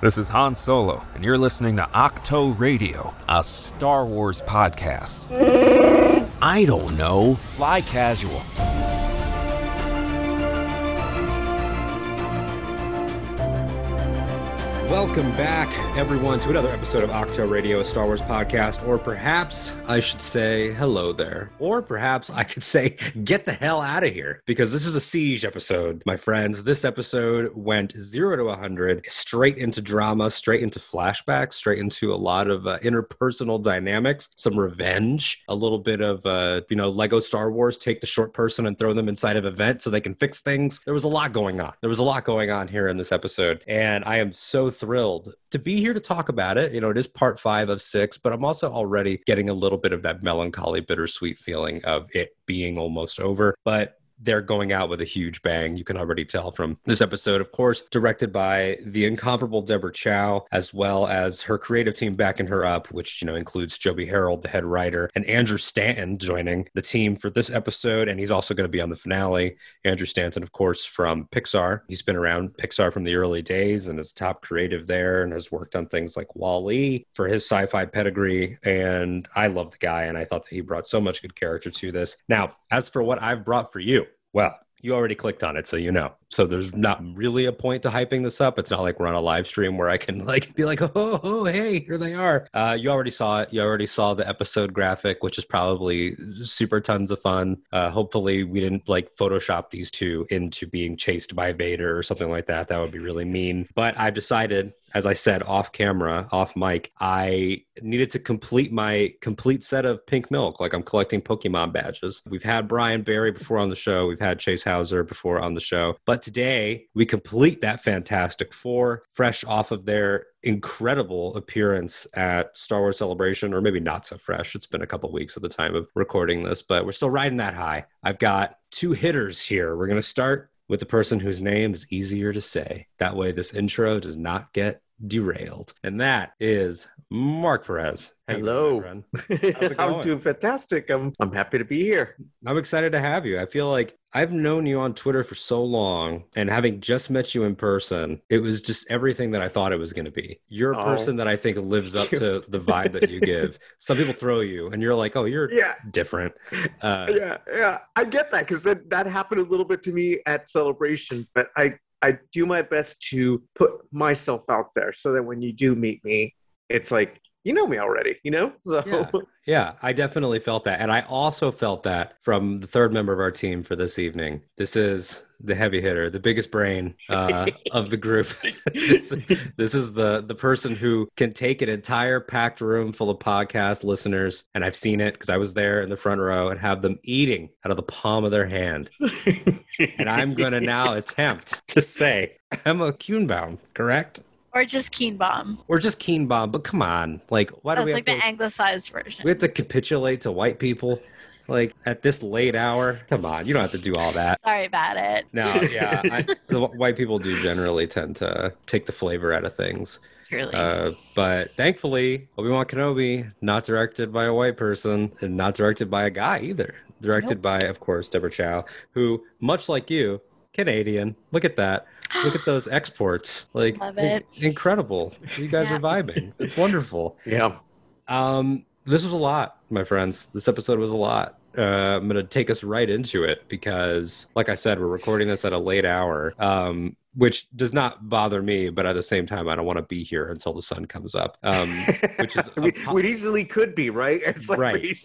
This is Han Solo, and you're listening to Octo Radio, a Star Wars podcast. I don't know. Fly casual. Welcome back, everyone, to another episode of Octo Radio, a Star Wars podcast. Or perhaps I should say hello there. Or perhaps I could say get the hell out of here because this is a siege episode, my friends. This episode went zero to 100, straight into drama, straight into flashbacks, straight into a lot of uh, interpersonal dynamics, some revenge, a little bit of, uh, you know, Lego Star Wars take the short person and throw them inside of a vent so they can fix things. There was a lot going on. There was a lot going on here in this episode. And I am so thrilled to be here to talk about it. You know, it is part five of six, but I'm also already getting a little bit of that melancholy, bittersweet feeling of it being almost over. But they're going out with a huge bang. You can already tell from this episode, of course, directed by the incomparable Deborah Chow, as well as her creative team backing her up, which, you know, includes Joby Harold, the head writer, and Andrew Stanton joining the team for this episode. And he's also going to be on the finale. Andrew Stanton, of course, from Pixar. He's been around Pixar from the early days and is top creative there and has worked on things like WALL-E for his sci-fi pedigree. And I love the guy, and I thought that he brought so much good character to this. Now, as for what I've brought for you, well, you already clicked on it, so you know. So there's not really a point to hyping this up. It's not like we're on a live stream where I can like be like, oh, oh hey, here they are. Uh, you already saw it. You already saw the episode graphic, which is probably super tons of fun. Uh, hopefully, we didn't like Photoshop these two into being chased by Vader or something like that. That would be really mean. But I've decided as I said off camera, off mic, I needed to complete my complete set of pink milk. Like I'm collecting Pokemon badges. We've had Brian Barry before on the show. We've had Chase Hauser before on the show. But today we complete that Fantastic Four fresh off of their incredible appearance at Star Wars Celebration, or maybe not so fresh. It's been a couple weeks at the time of recording this, but we're still riding that high. I've got two hitters here. We're going to start with the person whose name is easier to say. That way, this intro does not get derailed. And that is Mark Perez. How Hello. Doing, I'm doing fantastic. I'm I'm happy to be here. I'm excited to have you. I feel like I've known you on Twitter for so long and having just met you in person, it was just everything that I thought it was going to be. You're a oh, person that I think lives up to the vibe that you give. Some people throw you and you're like, "Oh, you're yeah. different." Uh, yeah, yeah. I get that cuz that that happened a little bit to me at Celebration, but I I do my best to put myself out there so that when you do meet me, it's like you know me already, you know? So yeah. yeah, I definitely felt that. And I also felt that from the third member of our team for this evening. This is the heavy hitter, the biggest brain uh, of the group. this, this, is the the person who can take an entire packed room full of podcast listeners, and I've seen it because I was there in the front row and have them eating out of the palm of their hand. and I'm going to now attempt to say Emma Kuhnbaum, correct? Or just Keenbaum. Or just Keenbaum. But come on. Like, why do That's we like have the to, anglicized version. We have to capitulate to white people? Like, at this late hour? Come on. You don't have to do all that. Sorry about it. No, yeah. I, the white people do generally tend to take the flavor out of things. Truly. Uh, but thankfully, Obi Wan Kenobi, not directed by a white person and not directed by a guy either. Directed nope. by, of course, Deborah Chow, who, much like you, Canadian. Look at that. Look at those exports. Like incredible. You guys yeah. are vibing. It's wonderful. Yeah. Um, this was a lot, my friends. This episode was a lot. Uh, I'm going to take us right into it because, like I said, we're recording this at a late hour. Um, which does not bother me, but at the same time, I don't want to be here until the sun comes up. Um, which is we, po- we easily could be, right? It's like right.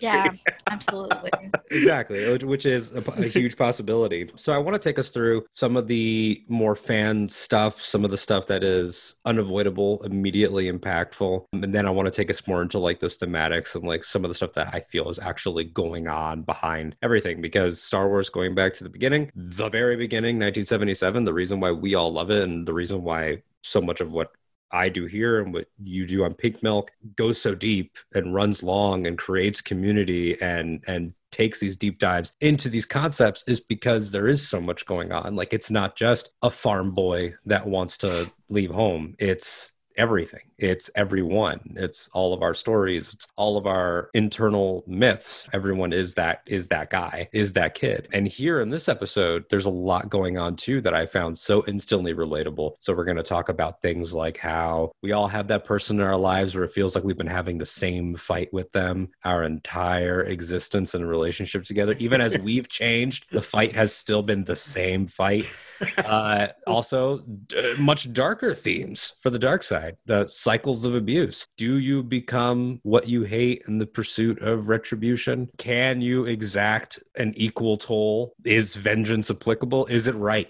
yeah, absolutely. exactly, which is a, a, huge possibility. So I want to take us through some of the more fan stuff, some of the stuff that is unavoidable, immediately impactful, and then I want to take us more into like those thematics and like some of the stuff that I feel is actually going on behind everything. Because Star Wars, going back to the beginning, the very beginning, 1977, the reason reason why we all love it and the reason why so much of what I do here and what you do on Pink Milk goes so deep and runs long and creates community and and takes these deep dives into these concepts is because there is so much going on. Like it's not just a farm boy that wants to leave home. It's everything. It's everyone. It's all of our stories. It's all of our internal myths. Everyone is that is that guy, is that kid. And here in this episode, there's a lot going on too that I found so instantly relatable. So we're going to talk about things like how we all have that person in our lives where it feels like we've been having the same fight with them our entire existence and relationship together. Even as we've changed, the fight has still been the same fight. Uh, also, d- much darker themes for the dark side uh, cycles of abuse. Do you become what you hate in the pursuit of retribution? Can you exact an equal toll? Is vengeance applicable? Is it right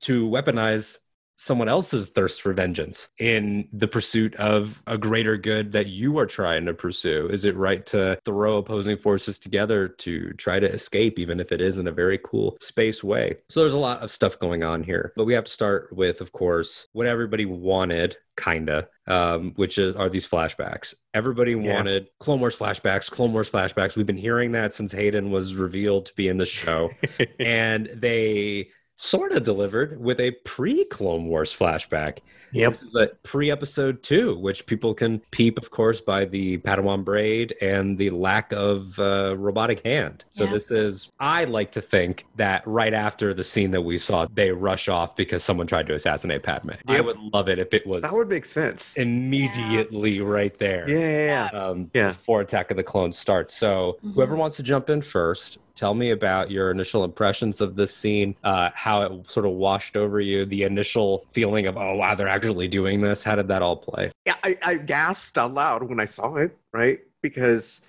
to weaponize someone else's thirst for vengeance in the pursuit of a greater good that you are trying to pursue? Is it right to throw opposing forces together to try to escape, even if it is in a very cool space way? So there's a lot of stuff going on here, but we have to start with, of course, what everybody wanted kinda um, which is are these flashbacks everybody Yeah. wanted clone wars flashbacks clone wars flashbacks we've been hearing that since hayden was revealed to be in the show and they sort of delivered with a pre Clone Wars flashback. Yep. This is a pre episode two, which people can peep, of course, by the Padawan braid and the lack of uh, robotic hand. So Yeah. this is, I like to think that right after the scene that we saw, they rush off because someone tried to assassinate Padme. I would love it if it was That would make sense. Yeah, immediately right there yeah, yeah. um, Yeah. before Attack of the Clones starts. So, whoever wants to jump in first, tell me about your initial impressions of this scene, uh, how it sort of washed over you, the initial feeling of, oh, wow, they're actually doing this. How did that all play? Yeah, I, I gasped out loud when I saw it, right? Because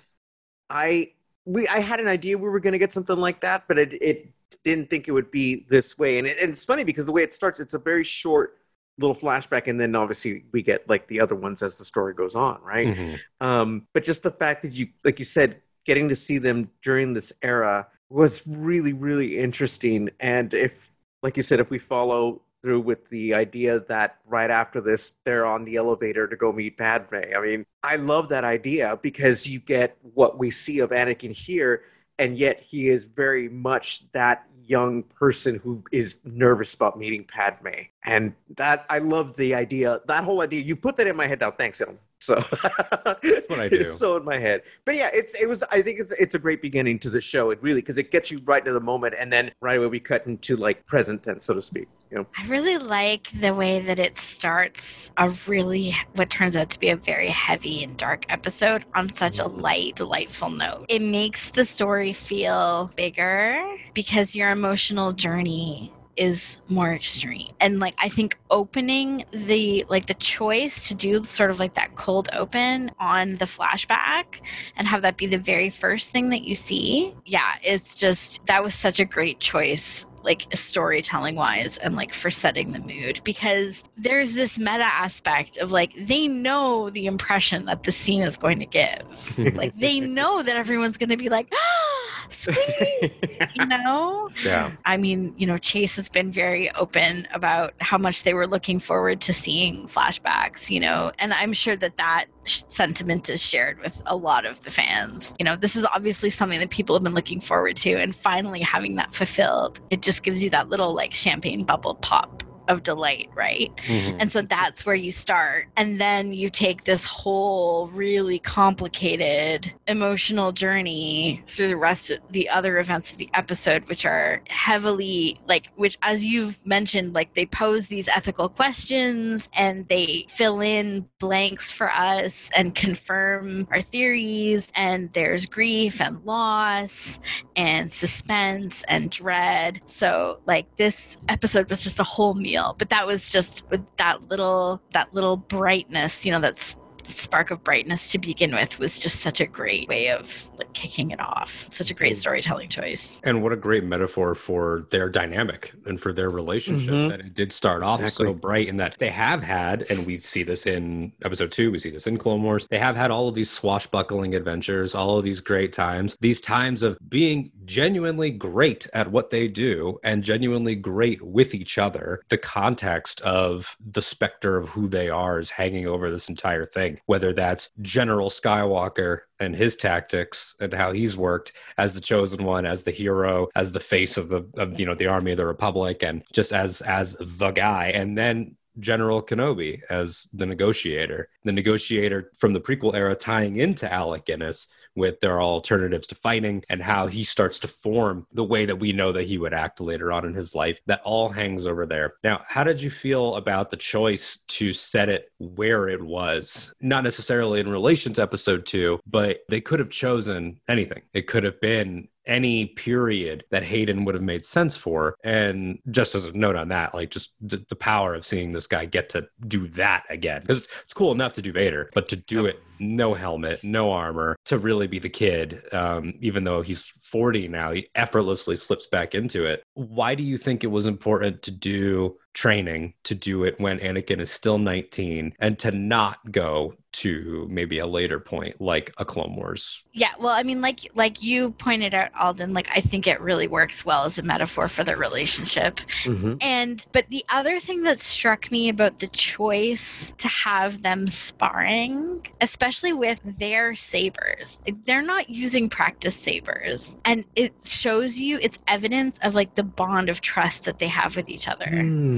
I we I had an idea we were going to get something like that, but it, it didn't think it would be this way. And, it, and it's funny because the way it starts, it's a very short little flashback, and then obviously we get like the other ones as the story goes on, right? Mm-hmm. Um, but just the fact that you, like you said, getting to see them during this era was really, really interesting. And if, like you said, if we follow through with the idea that right after this, they're on the elevator to go meet Padme, I mean, I love that idea because you get what we see of Anakin here, and yet he is very much that young person who is nervous about meeting Padme. And that I love the idea, that whole idea. You put that in my head now. Thanks, Ellen. So that's what I do. It's so in my head. But yeah, it's it was. I think it's it's a great beginning to the show. It really because it gets you right to the moment, and then right away we cut into like present tense, so to speak. You know. I really like the way that it starts a really, what turns out to be a very heavy and dark episode on such a light, delightful note. It makes the story feel bigger because your emotional journey is more extreme. And like i think opening the like the choice to do sort of like that cold open on the flashback and have that be the very first thing that you see yeah it's just that was such a great choice like storytelling wise and like for setting the mood because there's this meta aspect of like they know the impression that the scene is going to give. Like they know that everyone's going to be like ah, you know Yeah. I mean, you know, Chase has been very open about how much they were looking forward to seeing flashbacks, you know, and I'm sure that that sentiment is shared with a lot of the fans. You know, this is obviously something that people have been looking forward to, and finally having that fulfilled, it just gives you that little like champagne bubble pop of delight, right? Mhm. And so that's where you start. And then you take this whole really complicated emotional journey through the rest of the other events of the episode, which are heavily, like, which, as you've mentioned, like they pose these ethical questions and they fill in blanks for us and confirm our theories. And there's grief and loss and suspense and dread. So, like, this episode was just a whole meal but that was just with that little that little brightness you know that's spark of brightness to begin with was just such a great way of like kicking it off such a great storytelling choice And what a great metaphor for their dynamic and for their relationship Mhm. that it did start off Exactly. so bright and that they have had, and we see this in episode two, we see this in Clone Wars, they have had all of these swashbuckling adventures, all of these great times, these times of being genuinely great at what they do and genuinely great with each other. The context of the specter of who they are is hanging over this entire thing, whether that's General Skywalker and his tactics and how he's worked as the chosen one as the hero as the face of the of you know the army of the republic and just as as the guy and then General Kenobi as the negotiator, the negotiator from the prequel era tying into Alec Guinness with their alternatives to fighting and how he starts to form the way that we know that he would act later on in his life. That all hangs over there. Now, how did you feel about the choice to set it where it was? Not necessarily in relation to episode two, but they could have chosen anything. It could have been any period that Hayden would have made sense for. And just as a note on that, like just the, the power of seeing this guy get to do that again, because it's cool enough to do Vader, but to do it no helmet, no armor, to really be the kid, um, even though he's 40 now, he effortlessly slips back into it. Why do you think it was important to do training to do it when Anakin is still 19 and to not go to maybe a later point like a Clone Wars. Yeah, well, I mean like like you pointed out Alden, like I think it really works well as a metaphor for their relationship. Mm-hmm. And but the other thing that struck me about the choice to have them sparring, especially with their sabers. They're not using practice sabers and it shows you it's evidence of like the bond of trust that they have with each other.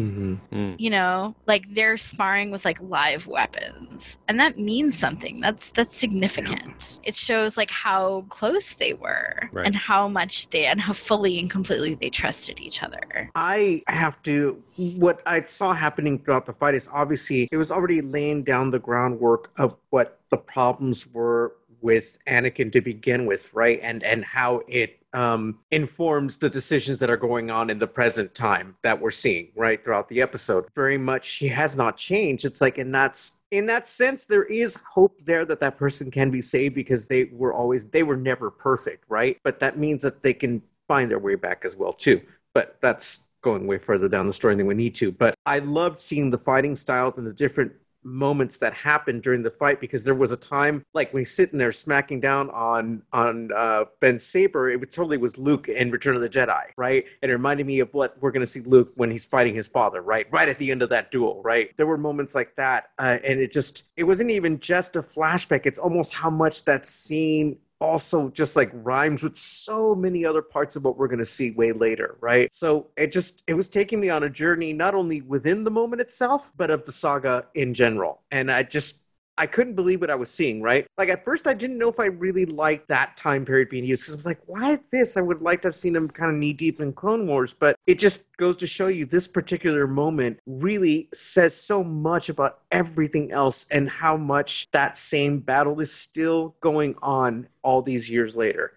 Mm-hmm. You know, like they're sparring with like live weapons. And that means something. That's that's significant. Yeah. It shows like how close they were right. and how much they and how fully and completely they trusted each other. I have to what I saw happening throughout the fight is obviously it was already laying down the groundwork of what the problems were with Anakin to begin with, right? And and how it um, informs the decisions that are going on in the present time that we're seeing right throughout the episode. Very much, she has not changed. It's like, and that's in that sense, there is hope there that that person can be saved because they were always they were never perfect, right? But that means that they can find their way back as well too. But that's going way further down the story than we need to. But I loved seeing the fighting styles and the different moments that happened during the fight because there was a time like when he's sitting there smacking down on on uh, Ben Saber, it totally was Luke in Return of the Jedi, right? And it reminded me of what we're to see Luke when he's fighting his father, right? Right at the end of that duel, right? There were moments like that, uh, and it just it wasn't even just a flashback. It's almost how much that scene also just like rhymes with so many other parts of what we're going to see way later, right? So it just it was taking me on a journey not only within the moment itself, but of the saga in general. And I just I couldn't believe what I was seeing, right? Like at first I didn't know if I really liked that time period being used because I was like, why this? I would like to have seen them kind of knee deep in Clone Wars, but it just goes to show you this particular moment really says so much about everything else and how much that same battle is still going on all these years later.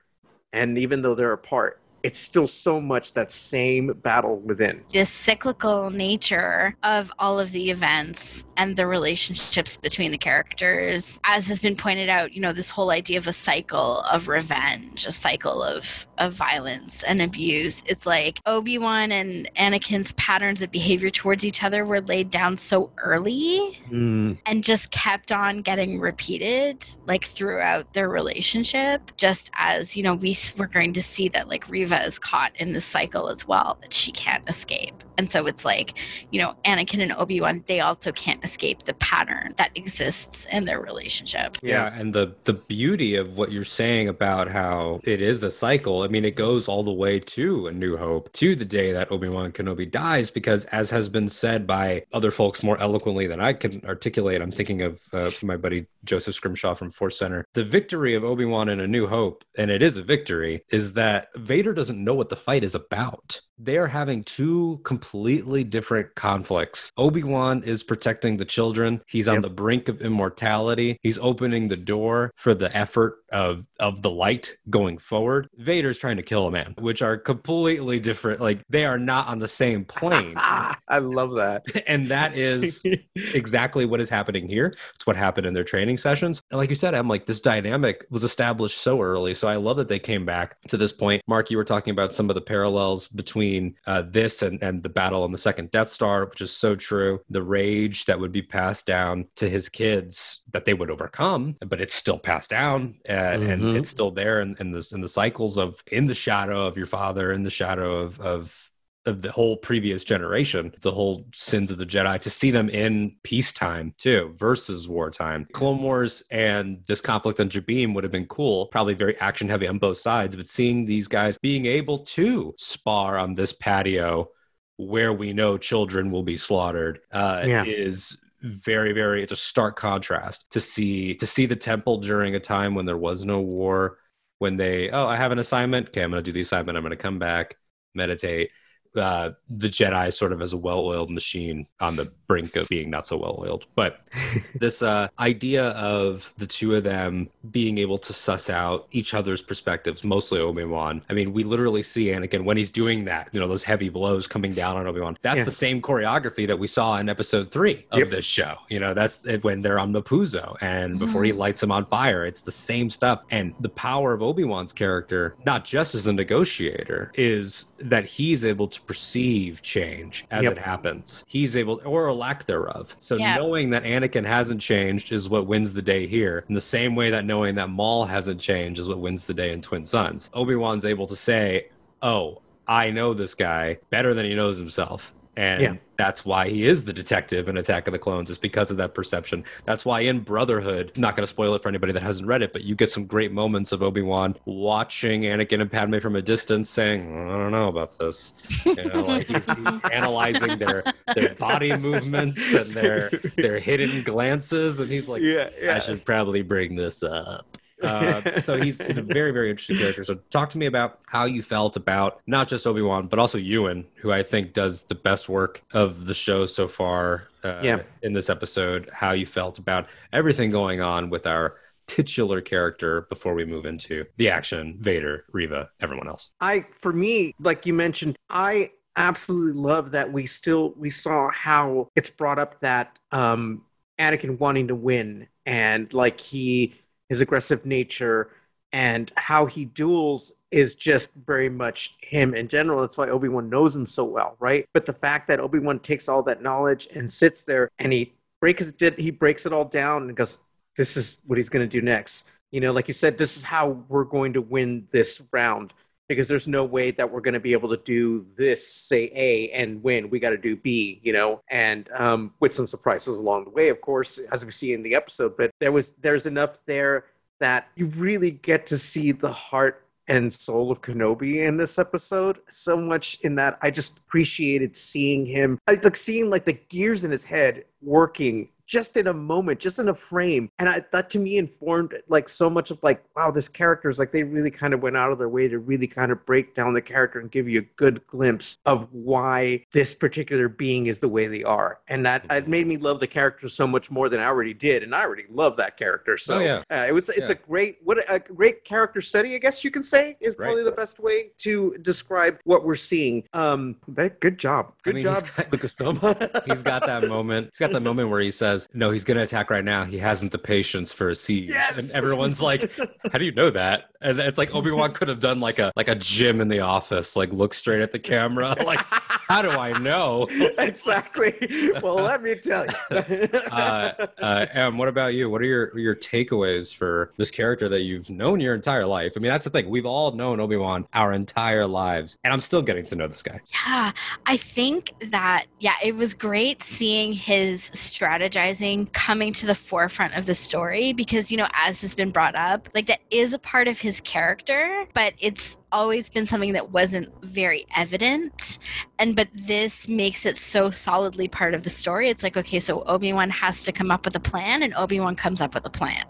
And even though they're apart, it's still so much that same battle within. The cyclical nature of all of the events and the relationships between the characters, as has been pointed out, you know, this whole idea of a cycle of revenge, a cycle of of violence and abuse. It's like Obi-Wan and Anakin's patterns of behavior towards each other were laid down so early mm. and just kept on getting repeated like throughout their relationship just as, you know, we we're going to see that like Reva is caught in this cycle as well that she can't escape. And so it's like, you know, Anakin and Obi Wan, they also can't escape the pattern that exists in their relationship. Yeah, and the the beauty of what you're saying about how it is a cycle. I mean, it goes all the way to A New Hope, to the day that Obi Wan Kenobi dies, because as has been said by other folks more eloquently than I can articulate, I'm thinking of uh, my buddy Joseph Scrimshaw from Force Center. The victory of Obi Wan in A New Hope, and it is a victory, is that Vader doesn't know what the fight is about. They are having two completely different conflicts. Obi Wan is protecting the children. He's on yep. the brink of immortality. He's opening the door for the effort of of the light going forward. Vader's trying to kill a man, which are completely different. Like they are not on the same plane. I love that. and that is exactly what is happening here. It's what happened in their training sessions. And like you said, I'm like this dynamic was established so early. So I love that they came back to this point. Mark, you were talking about some of the parallels between uh, this and, and the battle on the second Death Star, which is so true. The rage that would be passed down to his kids that they would overcome, but it's still passed down and, mm-hmm. and it's still there in, in, the, in the cycles of in the shadow of your father, in the shadow of, of of the whole previous generation, the whole sins of the Jedi, to see them in peacetime too versus wartime. Clone Wars and this conflict on Jabiim would have been cool, probably very action heavy on both sides, but seeing these guys being able to spar on this patio where we know children will be slaughtered uh, Yeah. is very very it's a stark contrast to see to see the temple during a time when there was no war when they oh i have an assignment. Okay i'm going to do the assignment. I'm going to come back meditate uh, the Jedi sort of as a well-oiled machine on the brink of being not so well-oiled. But this uh, idea of the two of them being able to suss out each other's perspectives, mostly Obi Wan. I mean, we literally see Anakin when he's doing that. You know, those heavy blows coming down on Obi Wan. That's Yeah. the same choreography that we saw in Episode Three of Yep. this show. You know, that's it when they're on Mapuzo and before he lights him on fire. It's the same stuff. And the power of Obi Wan's character, not just as a negotiator, is that he's able to perceive change as Yep. it happens. He's able, or a lack thereof. So Yeah. knowing that Anakin hasn't changed is what wins the day here. In the same way that knowing that Maul hasn't changed is what wins the day in Twin Suns. Obi Wan's able to say, "Oh, I know this guy better than he knows himself." And Yeah. that's why he is the detective in Attack of the Clones, is because of that perception. That's why in Brotherhood, not going to spoil it for anybody that hasn't read it, but you get some great moments of Obi Wan watching Anakin and Padme from a distance, saying, "I don't know about this." You know, like he's, he's analyzing their their body movements and their their hidden glances, and he's like, yeah, I should probably bring this up. Uh, so he's, he's a very, very interesting character. So talk to me about how you felt about not just Obi Wan, but also Ewan, who I think does the best work of the show so far uh, Yeah. in this episode. How you felt about everything going on with our titular character before we move into the action, Vader, Reva, everyone else. I for me, like you mentioned, I absolutely love that we still we saw how it's brought up that um Anakin wanting to win and like he his aggressive nature and how he duels is just very much him in general. That's why Obi-Wan knows him so well, right? But the fact that Obi-Wan takes all that knowledge and sits there and he breaks it he breaks it all down and goes, This is what he's gonna do next. You know, like you said, this is how we're going to win this round because there's no way that we're going to be able to do this say a and win. We got to do b you know? And um, with some surprises along the way of course as we see in the episode but there was there's enough there that you really get to see the heart and soul of Kenobi in this episode so much in that I just appreciated seeing him I like seeing like the gears in his head working just in a moment, just in a frame. And I, that to me informed like so much of like, wow, this character is like they really kind of went out of their way to really kind of break down the character and give you a good glimpse of why this particular being is the way they are. And that it made me love the character so much more than I already did. And I already love that character. So Oh, yeah. uh, it was it's Yeah. a great what a, a great character study, I guess you can say, is Right. probably the best way to describe what we're seeing. Um, that, good job, I good mean, he's job, got- Lucasfilm. He's got that moment. He's got that moment where he says, "No, he's going to attack right now. He hasn't the patience for a siege." Yes! And everyone's like, "How do you know that?" And it's like Obi Wan could have done like a like a Jim in the office, like look straight at the camera. Like, how do I know? exactly. Well, let me tell you. Uh, uh, Em, what about you? What are your your takeaways for this character that you've known your entire life? I mean, that's the thing. We've all known Obi Wan our entire lives, and I'm still getting to know this guy. Yeah, I think that, yeah, it was great seeing his strategizing coming to the forefront of the story because, you know, as has been brought up, like that is a part of his character, but it's always been something that wasn't very evident. And, but this makes it so solidly part of the story. It's like, okay, so Obi Wan has to come up with a plan, and Obi Wan comes up with a plan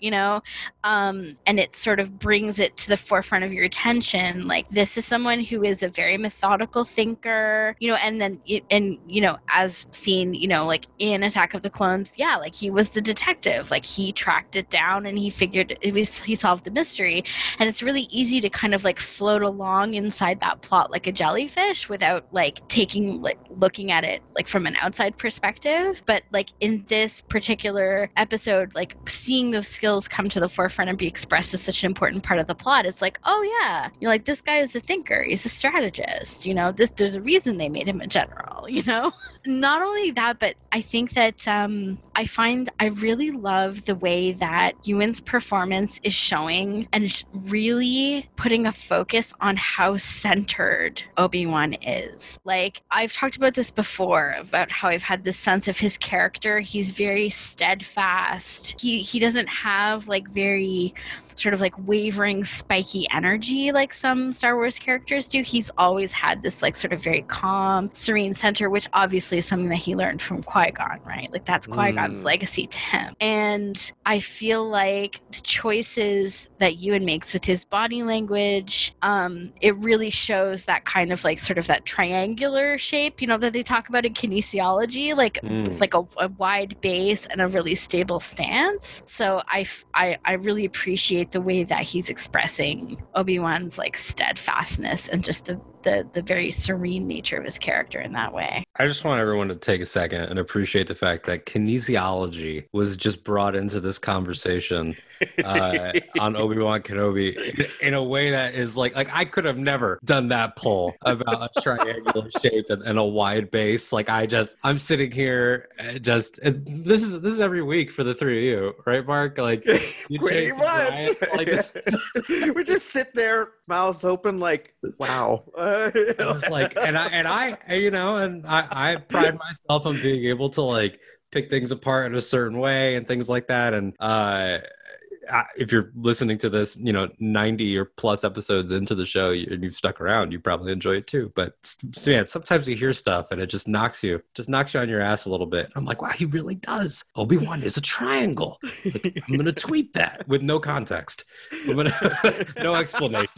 you know um, and it sort of brings it to the forefront of your attention like this is someone who is a very methodical thinker you know and then and you know as seen you know like in attack of the clones yeah like he was the detective like he tracked it down and he figured it was he solved the mystery and it's really easy to kind of like float along inside that plot like a jellyfish without like taking like looking at it like from an outside perspective. But like in this particular episode like seeing those skills come to the forefront and be expressed as such an important part of the plot it's like oh yeah you're like this guy is a thinker he's a strategist you know? This there's a reason they made him a general you know not only that, but I think that um, I find I really love the way that Ewan's performance is showing and really putting a focus on how centered Obi Wan is. Like, I've talked about this before about how I've had this sense of his character. He's very steadfast. He, he doesn't have like very sort of like wavering, spiky energy like some Star Wars characters do. He's always had this like sort of very calm, serene center, which obviously is something that he learned from Qui Gon, right? Like that's Qui Gon's mm. legacy to him. And I feel like the choices that Ewan makes with his body language, um, it really shows that kind of like sort of that triangular shape, you know, that they talk about in kinesiology, like mm. like a, a wide base and a really stable stance. So I, I, I really appreciate the way that he's expressing Obi-Wan's like steadfastness and just the the the very serene nature of his character in that way. I just want everyone to take a second and appreciate the fact that kinesiology was just brought into this conversation uh, on Obi Wan Kenobi in, in, a way that is like like I could have never done that pull about a triangular shape and, and, a wide base. Like I just I'm sitting here uh, just this is this is every week for the three of you, right, Mark? Like you pretty much. Like this, we just sit there, mouths open, like wow. I was like, and I and I you know, and I I pride myself on being able to like pick things apart in a certain way and things like that, and uh if you're listening to this, you know, 90 or plus episodes into the show and you've stuck around, you probably enjoy it too. But man, sometimes you hear stuff and it just knocks you, just knocks you on your ass a little bit. I'm like, wow, he really does. Obi Wan is a triangle. Like, I'm gonna tweet that with no context. Gonna, no explanation.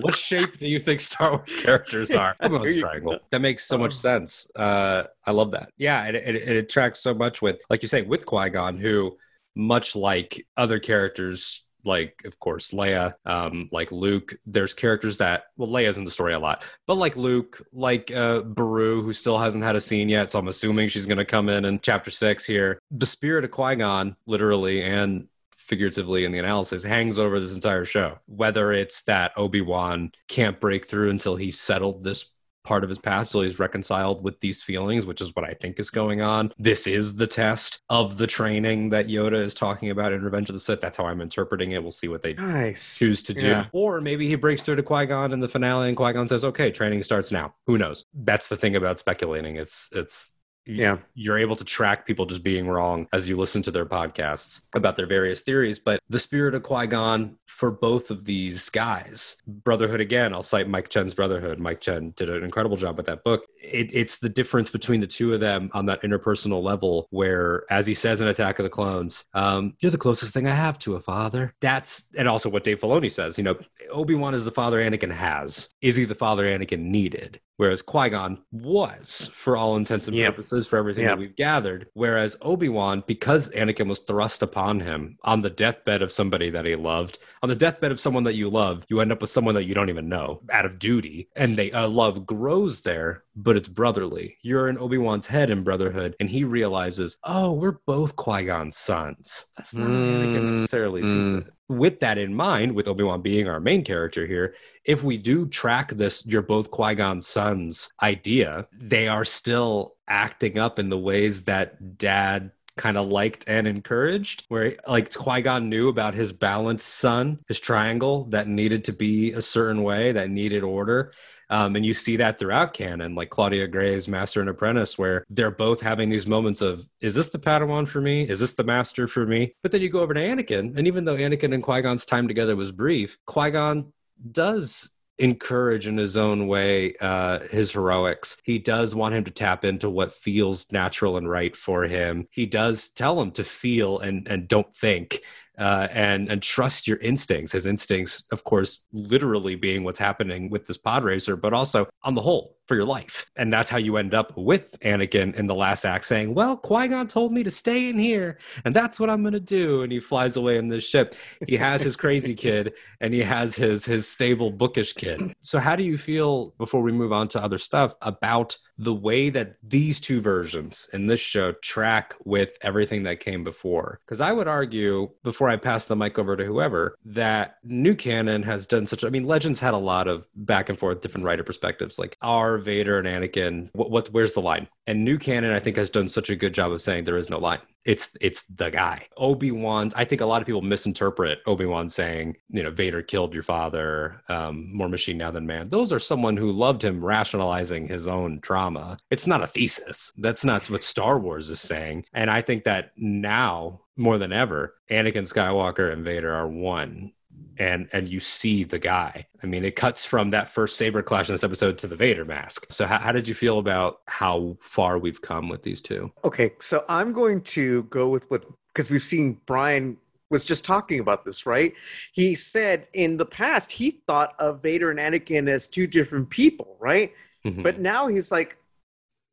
what shape do you think Star Wars characters are? I'm a triangle. That makes so much sense. Uh, I love that. Yeah, it, it, it tracks so much with, like you say, with Qui Gon, who much like other characters like of course Leia, um, like Luke. There's characters that well, Leia's in the story a lot, but like Luke, like uh, Beru, who still hasn't had a scene yet, so I'm assuming she's going to come in in Chapter Six here. The spirit of Qui Gon, literally and figuratively in the analysis, hangs over this entire show. Whether it's that Obi Wan can't break through until he's settled this part of his past till he's reconciled with these feelings, which is what I think is going on. This is the test of the training that Yoda is talking about in Revenge of the Sith. That's how I'm interpreting it. We'll see what they nice. choose to do. Yeah. Or maybe he breaks through to Qui Gon in the finale, and Qui Gon says, "Okay, training starts now." Who knows? That's the thing about speculating. It's it's yeah. you're able to track people just being wrong as you listen to their podcasts about their various theories. But the spirit of qui-gon for both of these guys brotherhood again i'll cite mike chen's brotherhood. Mike chen did an incredible job with that book. It, it's the difference between the two of them on that interpersonal level where as he says in attack of the clones um, you're the closest thing i have to a father. That's and also what dave filoni says you know obi-wan is the father anakin has. Is he the father anakin needed whereas Qui Gon was, for all intents and purposes, for everything that we've gathered. Whereas Obi Wan, because Anakin was thrust upon him on the deathbed of somebody that he loved, on the deathbed of someone that you love, you end up with someone that you don't even know out of duty, and they uh, love grows there, but it's brotherly. You're in Obi Wan's head in Brotherhood, and he realizes, oh, we're both Qui Gon's sons. That's not mm, Anakin necessarily mm. sees it with that in mind, with Obi Wan being our main character here, if we do track this, you're both Qui Gon's sons idea, they are still acting up in the ways that dad kind of liked and encouraged, where like Qui Gon knew about his balanced son, his triangle that needed to be a certain way, that needed order. Um, and you see that throughout canon, like Claudia Gray's Master and Apprentice, where they're both having these moments of, is this the Padawan for me? Is this the Master for me? But then you go over to Anakin, and even though Anakin and Qui Gon's time together was brief, Qui Gon does encourage in his own way uh, his heroics. He does want him to tap into what feels natural and right for him. He does tell him to feel and and don't think uh, and and trust your instincts. His instincts, of course, literally being what's happening with this pod racer, but also on the whole for your life. And that's how you end up with Anakin in the last act saying, "Well, Qui Gon told me to stay in here, and that's what I'm going to do." And he flies away in this ship. He has his crazy kid, and he has his his stable bookish kid. So, how do you feel before we move on to other stuff about the way that these two versions in this show track with everything that came before. Because I would argue, before I pass the mic over to whoever, that new canon has done such. I mean, Legends had a lot of back and forth different writer perspectives. Like our Vader and Anakin? What, what where's the line? And new canon, I think, has done such a good job of saying there is no line. It's it's the guy. Obi Wan. I think a lot of people misinterpret Obi Wan saying, you know, Vader killed your father. Um, more machine now than man. Those are someone who loved him rationalizing his own trauma. It's not a thesis. That's not what Star Wars is saying. And I think that now more than ever, Anakin Skywalker and Vader are one and and you see the guy. I mean, it cuts from that first saber clash in this episode to the Vader mask. So, how, how did you feel about how far we've come with these two? Okay, so I'm going to go with what because we've seen Brian was just talking about this, right? He said in the past he thought of Vader and Anakin as two different people, right? Mhm. But now he's like,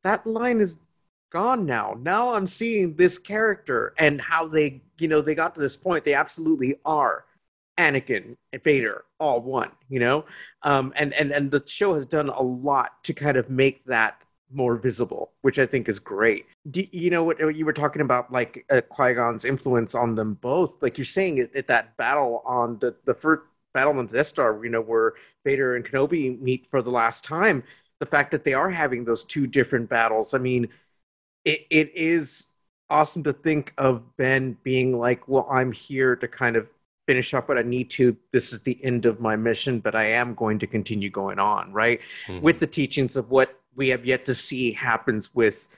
that line is gone now. Now I'm seeing this character and how they, you know, they got to this point. They absolutely are Anakin and Vader all one, you know? Um, and, and, and the show has done a lot to kind of make that more visible, which I think is great. Do, you know what you were talking about, like uh, Qui Gon's influence on them both? Like you're saying at, at that battle on the the first battle on the Death Star, you know, where Vader and Kenobi meet for the last time. The fact that they are having those two different battles, I mean, it, it is awesome to think of Ben being like, "Well, I'm here to kind of finish up what I need to. This is the end of my mission, but I am going to continue going on." Right Mhm. with the teachings of what we have yet to see happens with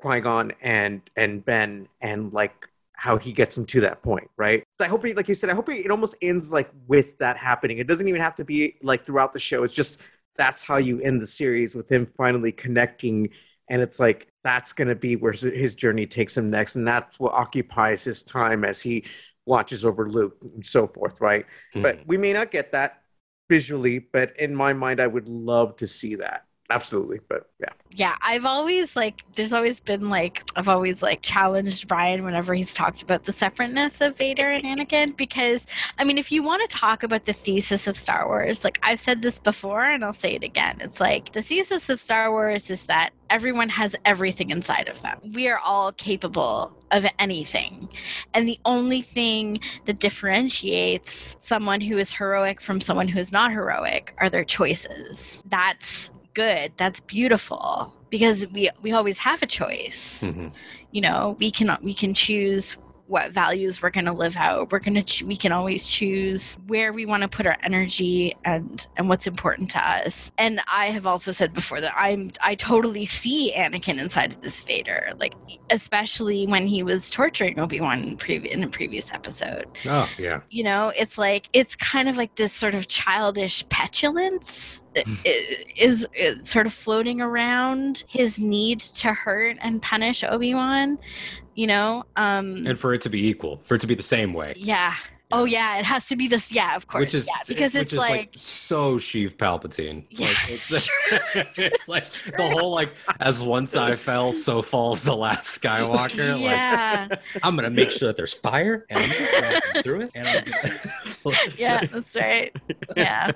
Qui Gon and and Ben and like how he gets him to that point, right? So I hope, he, like you said, I hope he, it almost ends like with that happening. It doesn't even have to be like throughout the show. It's just that's how you end the series with him finally connecting, and it's like that's going to be where his journey takes him next, and that's what occupies his time as he watches over Luke and so forth, right? Mhm. But we may not get that visually, but in my mind, I would love to see that. Absolutely, but yeah. Yeah, I've always like there's always been like I've always like challenged Brian whenever he's talked about the separateness of Vader and Anakin because I mean if you want to talk about the thesis of Star Wars, like I've said this before and I'll say it again. It's like the thesis of Star Wars is that everyone has everything inside of them. We are all capable of anything. And the only thing that differentiates someone who is heroic from someone who is not heroic are their choices. That's good. That's beautiful because we we always have a choice. Mhm. You know, we can we can choose what values we're going to live out. We're going to ch- we can always choose where we want to put our energy and and what's important to us. And I have also said before that I'm I totally see Anakin inside of this Vader, like especially when he was torturing Obi-Wan in, previ- in a previous episode Oh yeah. you know it's like it's kind of like this sort of childish petulance i- hmm. is, is sort of floating around his need to hurt and punish obi-wan you know um And for it to be equal, for it to be the same way. yeah oh yeah it has to be this yeah of course Which is yeah because it's is like, so Sheev Palpatine. Yeah, Like, it's, it's like the whole like as once i fell, so falls the last Skywalker. Like yeah I'm gonna make sure that there's fire and I'm through it. And I'm yeah that's right yeah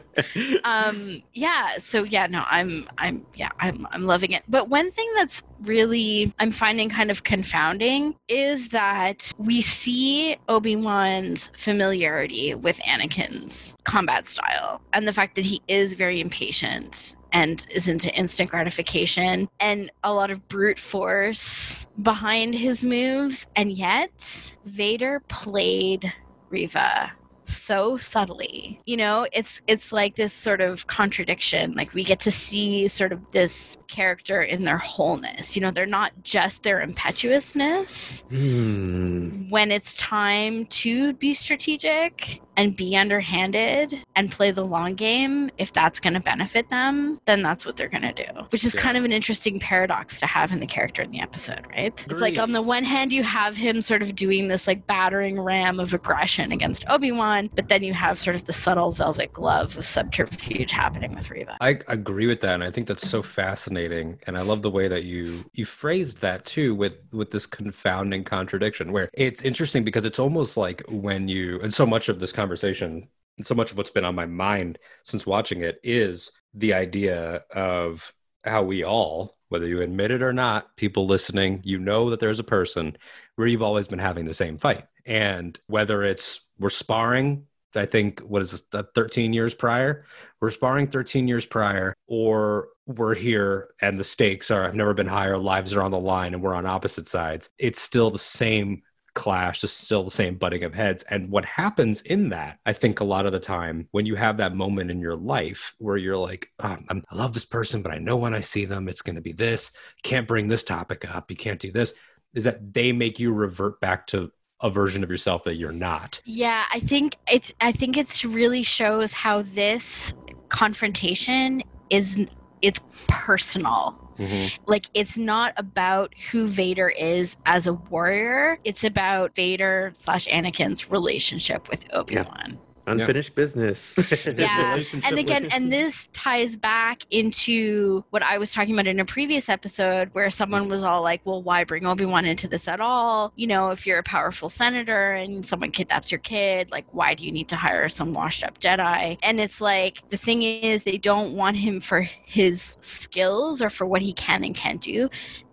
um yeah so yeah no i'm i'm yeah i'm i'm loving it but one thing that's really i'm finding kind of confounding is that we see obi-wan's familiarity with anakin's combat style and the fact that he is very impatient and is into instant gratification and a lot of brute force behind his moves. And yet vader played Reva so subtly you know? It's it's like this sort of contradiction. Like we get to see sort of this character in their wholeness. You know they're not just their impetuousness. Hmm. when it's time to be strategic and be underhanded and play the long game if that's going to benefit them then that's what they're going to do which is Yeah. kind of an interesting paradox to have in the character in the episode right it's like on the one hand you have him sort of doing this like battering ram of aggression against obi-wan but then you have sort of the subtle velvet glove of subterfuge happening with Reva I agree with that, and I think that's so fascinating. And I love the way that you you phrased that too, with with this confounding contradiction, where it's interesting because it's almost like when you and so much of this conversation, and so much of what's been on my mind since watching it is the idea of how we all, whether you admit it or not, people listening, you know that there's a person where you've always been having the same fight, and whether it's we're sparring I think what is this, uh, 13 years prior? We're sparring 13 years prior, or we're here and the stakes are I've never been higher, lives are on the line, and we're on opposite sides. It's still the same clash, it's still the same butting of heads. And what happens in that, I think a lot of the time when you have that moment in your life where you're like, oh, i love this person, but I know when I see them, it's going to be this. Can't bring this topic up. You can't do this. Is that they make you revert back to a version of yourself that you're not. Yeah, I think it's I think it's really shows how this confrontation is it's personal. Mm-hmm. Like it's not about who Vader is as a warrior. It's about Vader slash Anakin's relationship with Obi Wan. Yeah unfinished yeah. business. yeah. And again, and this ties back into what I was talking about in a previous episode where someone mm. was all like, well, why bring Obi Wan into this at all? You know, if you're a powerful senator and someone kidnaps your kid, like, why do you need to hire some washed up Jedi? And it's like, the thing is, they don't want him for his skills or for what he can and can't do.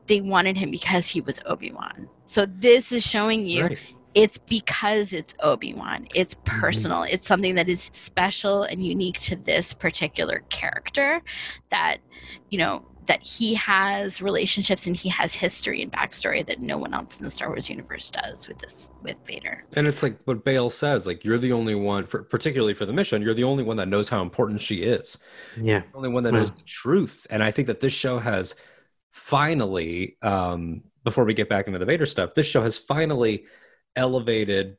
They wanted him because he was Obi Wan. So this is showing you right it's because it's Obi-Wan. It's mm-hmm. personal. Mm-hmm. It's something that is special and unique to this particular character that, you know, that he has relationships and he has history and backstory that no one else in the Star Wars universe does with this with Vader. And it's like what Bail says, like you're the only one for particularly for the mission, you're the only one that knows how important she is. Yeah. The only one that knows the truth. And I think that this show has finally, um, before we get back into the Vader stuff, this show has finally elevated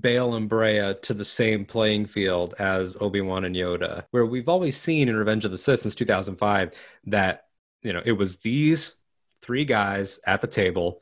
Bail and Breha to the same playing field as Obi Wan and Yoda, where we've always seen in Revenge of the Sith since 2005 that you know it was these three guys at the table,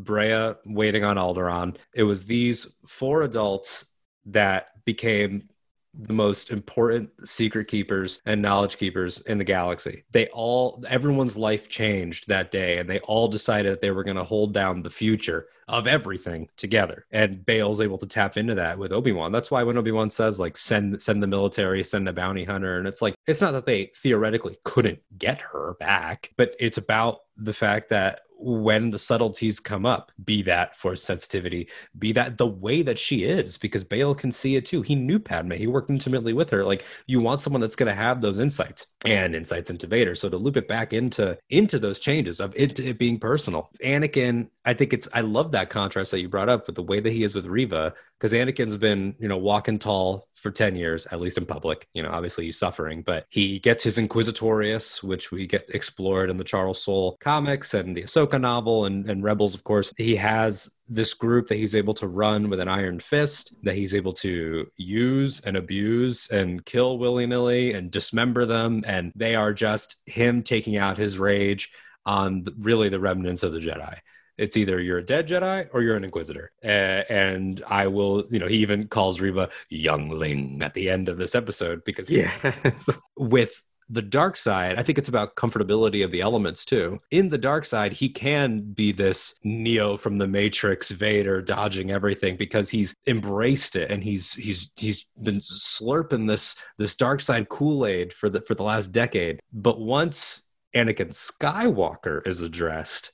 Breha waiting on Alderaan. It was these four adults that became the most important secret keepers and knowledge keepers in the galaxy. They all, everyone's life changed that day, and they all decided that they were going to hold down the future of everything together. And Bail's able to tap into that with Obi Wan. That's why when Obi Wan says like send send the military, send a bounty hunter, and it's like it's not that they theoretically couldn't get her back, but it's about the fact that when the subtleties come up, be that for sensitivity, be that the way that she is, because Bail can see it too. He knew Padme, he worked intimately with her. Like you want someone that's going to have those insights and insights into Vader. So to loop it back into into those changes of it, it being personal, Anakin. I think it's I love that contrast that you brought up with the way that he is with Reva, because Anakin's been you know walking tall for ten years, at least in public. You know, obviously he's suffering, but he gets his Inquisitorius, which we get explored in the Charles Soule comics and the Ahsoka Ahsoka novel and, and Rebels, of course, he has this group that he's able to run with an iron fist, that he's able to use and abuse and kill willy nilly and dismember them. And they are just him taking out his rage on really the remnants of the Jedi it's either you're a dead Jedi or you're an Inquisitor. Uh, and I will, you know, he even calls Reva youngling at the end of this episode because yes. with the dark side, I think it's about comfortability of the elements too. In the dark side, he can be this Neo from the Matrix, Vader dodging everything because he's embraced it and he's he's he's been slurping this this dark side Kool-Aid for the for the last decade. But once Anakin Skywalker is addressed,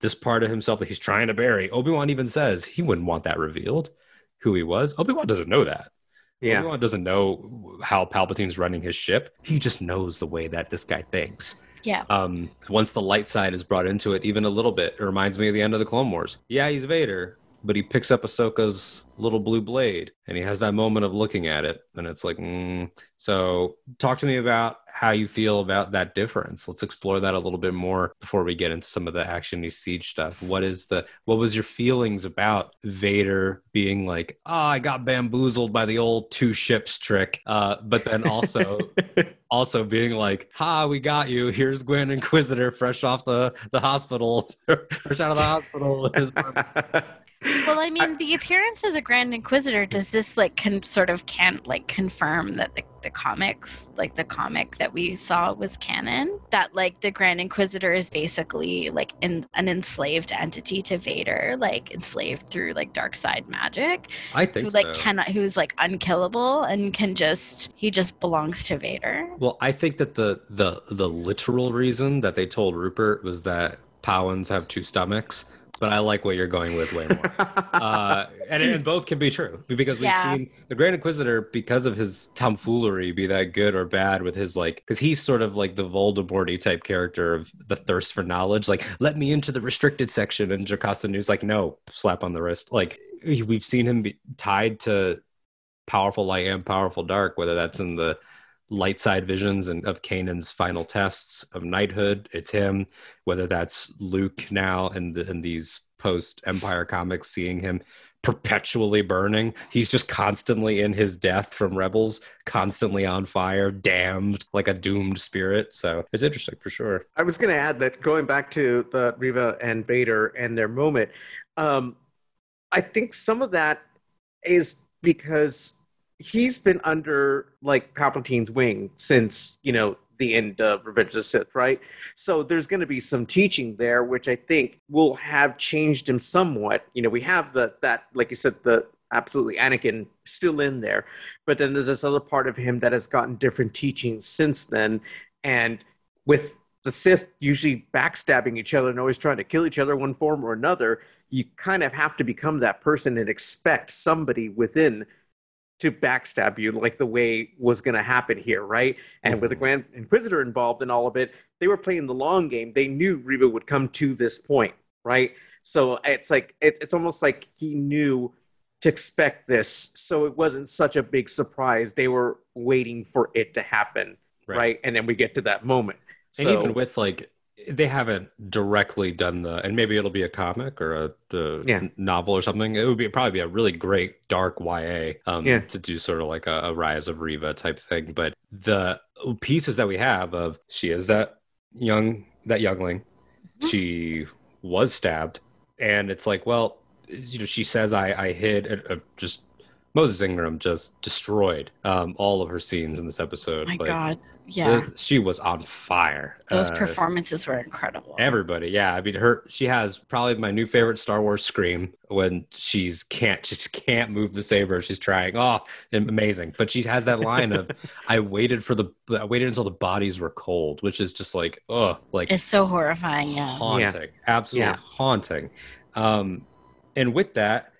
this part of himself that he's trying to bury, Obi-Wan even says he wouldn't want that revealed who he was. Obi-Wan doesn't know that. Yeah. Obi-Wan doesn't know how Palpatine's running his ship. He just knows the way that this guy thinks. Yeah. Um, once the light side is brought into it, even a little bit, it reminds me of the end of the Clone Wars. Yeah, he's Vader, but he picks up Ahsoka's little blue blade and he has that moment of looking at it. And it's like, mm. so talk to me about how you feel about that difference. Let's explore that a little bit more before we get into some of the actiony siege stuff. What is the what was your feelings about Vader being like, oh, I got bamboozled by the old two ships trick, uh, but then also also being like, ha, we got you. Here's gwen Inquisitor, fresh off the the hospital, fresh out of the hospital well, I mean, the appearance of the Grand Inquisitor does this like can sort of can't like confirm that the, the comics, like the comic that we saw was canon. That like the Grand Inquisitor is basically like in, an enslaved entity to Vader, like enslaved through like dark side magic. I think who like so. cannot, who's like unkillable and can just he just belongs to Vader. Well, I think that the the the literal reason that they told Rupert was that Pau'ans have two stomachs but I like what you're going with way more. uh, and, and both can be true because we've Yeah. seen the Grand Inquisitor because of his tomfoolery be that good or bad with his like because he's sort of like the Voldemorty type character of the thirst for knowledge. Like, let me into the restricted section, and Jocasta Nu's like, no, slap on the wrist. Like we've seen him be tied to powerful light and powerful dark, whether that's in the light side visions and of Kanan's final tests of knighthood. It's him. Whether that's Luke now and the, in these post Empire comics, seeing him perpetually burning. He's just constantly in his death from rebels, constantly on fire, damned like a doomed spirit. So it's interesting for sure. I was going to add that going back to the Reva and Vader and their moment, um, I think some of that is because he's been under like Palpatine's wing since you know the end of Revenge of the Sith, right? So there's going to be some teaching there, which I think will have changed him somewhat. You know, we have the that like you said the absolutely Anakin still in there, but then there's this other part of him that has gotten different teachings since then, and with the Sith usually backstabbing each other and always trying to kill each other one form or another, you kind of have to become that person and expect somebody within to backstab you like the way was going to happen here, right? And with the mm-hmm. Grand Inquisitor involved in all of it, they were playing the long game. They knew Reva would come to this point, right? So it's like it, it's almost like he knew to expect this, so it wasn't such a big surprise. They were waiting for it to happen, right? And then we get to that moment. And So- even with like they haven't directly done the and maybe it'll be a comic or a, a Yeah. novel or something. It would be probably be a really great dark ya um Yeah. to do sort of like a, a rise of Reva type thing. But the pieces that we have of she is that young that youngling. She was stabbed. And it's like well you know she says i i hid uh, just moses ingram just destroyed um all of her scenes in this episode my Like, God. Yeah. the- she was on fire Those Uh, performances were incredible. Everybody, yeah. I mean, her she has probably my new favorite Star Wars scream when she's can't she just can't move the saber. She's trying. Oh, amazing! But she has that line of, "I waited for the I waited until the bodies were cold," which is just like, oh, like it's so horrifying. Yeah. haunting, absolutely Yeah. haunting. Um, and with that,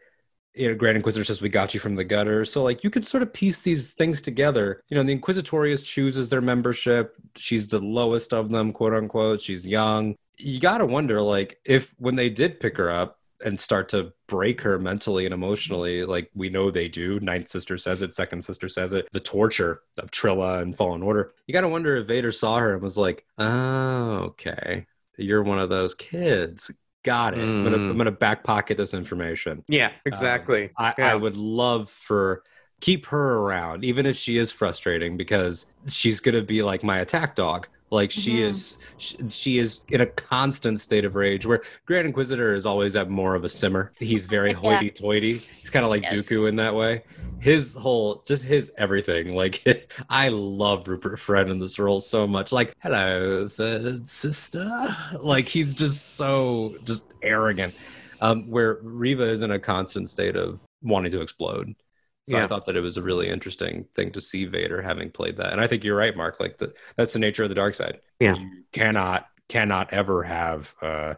you know, Grand Inquisitor says we got you from the gutter. So like you could sort of piece these things together. You know, the Inquisitorius chooses their membership. She's the lowest of them, quote unquote. She's young. You gotta wonder, like, if when they did pick her up and start to break her mentally and emotionally, like we know they do. Ninth sister says it, second sister says it. The torture of Trilla and Fallen Order. You gotta wonder if Vader saw her and was like, "Oh, okay, you're one of those kids. Got it. I'm gonna Mm. I'm gonna back pocket this information." Yeah, exactly. I, Yeah. I would love for keep her around, even if she is frustrating, because she's gonna be like my attack dog. Like she Mhm. is, she, she is in a constant state of rage. Where Grand Inquisitor is always at more of a simmer. He's very hoity-toity. He's kind of like Yes. Dooku in that way. His whole, just his everything. Like I love Rupert Friend in this role so much. Like, hello, th- sister. Like he's just so just arrogant um, where Reva is in a constant state of wanting to explode. So I thought that it was a really interesting thing to see Vader having played that. And I think you're right, Mark. Like the, that's the nature of the dark side. Yeah. You cannot cannot ever have uh,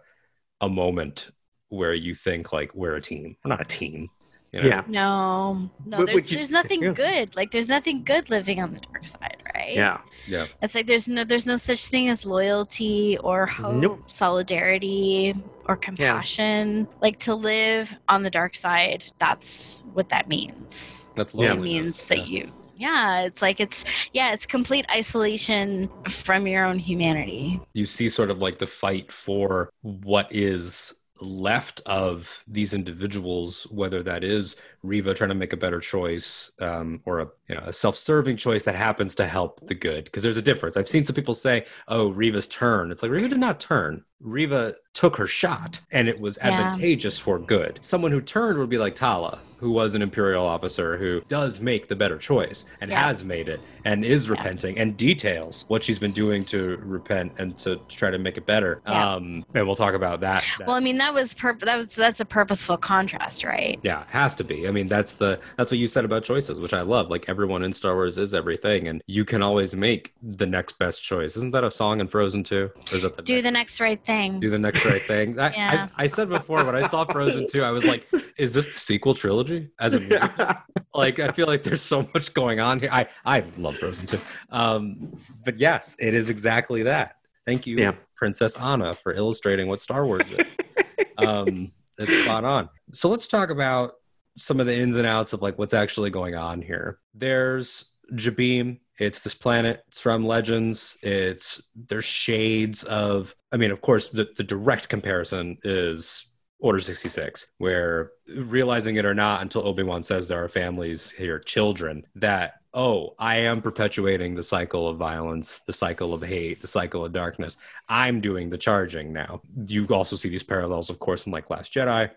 a moment where you think like we're a team. We're not a team. You know? Yeah. No, no, But there's, you- there's nothing yeah. good. Like there's nothing good living on the dark side, right? Yeah. Yeah. It's like there's no there's no such thing as loyalty or hope, Nope. solidarity or compassion. Like to live on the dark side, that's what that means. That's Yeah. It means that Yeah. you yeah, it's like it's yeah, it's complete isolation from your own humanity. you see sort of like the fight for what is left of these individuals, whether that is Reva trying to make a better choice um, or a you know a self-serving choice that happens to help the good. Because there's a difference. I've seen some people say, "Oh, Reva's turn." It's like Reva did not turn. Reva took her shot, and it was Yeah. advantageous for good. Someone who turned would be like Tala, who was an imperial officer who does make the better choice and Yeah. has made it and is repenting and details what she's been doing to repent and to try to make it better. Yeah. Um, and we'll talk about that. that- Well, I mean that was purp- that was that's a purposeful contrast, right? yeah, it has to be. I mean, that's the that's what you said about choices, which I love. Like everyone in Star Wars is everything, and you can always make the next best choice. Isn't that a song in Frozen too? Or is that the Do the next right thing. thing. do the next right thing. I, Yeah. I, I said before when I saw Frozen 2, I was like, is this the sequel trilogy? As a musical? like I feel like there's so much going on here. I I love Frozen 2. Um, but yes, it is exactly that. Thank you, Yeah. Princess Anna, for illustrating what Star Wars is. um, it's spot on. So let's talk about some of the ins and outs of like what's actually going on here. There's Jabiim. It's this planet. It's from Legends. It's there's shades of. I mean, of course, the, the direct comparison is Order 66, where realizing it or not, until Obi Wan says there are families here, children, that, oh, I am perpetuating the cycle of violence, the cycle of hate, the cycle of darkness. I'm doing the charging now. You also see these parallels, of course, in like Last Jedi.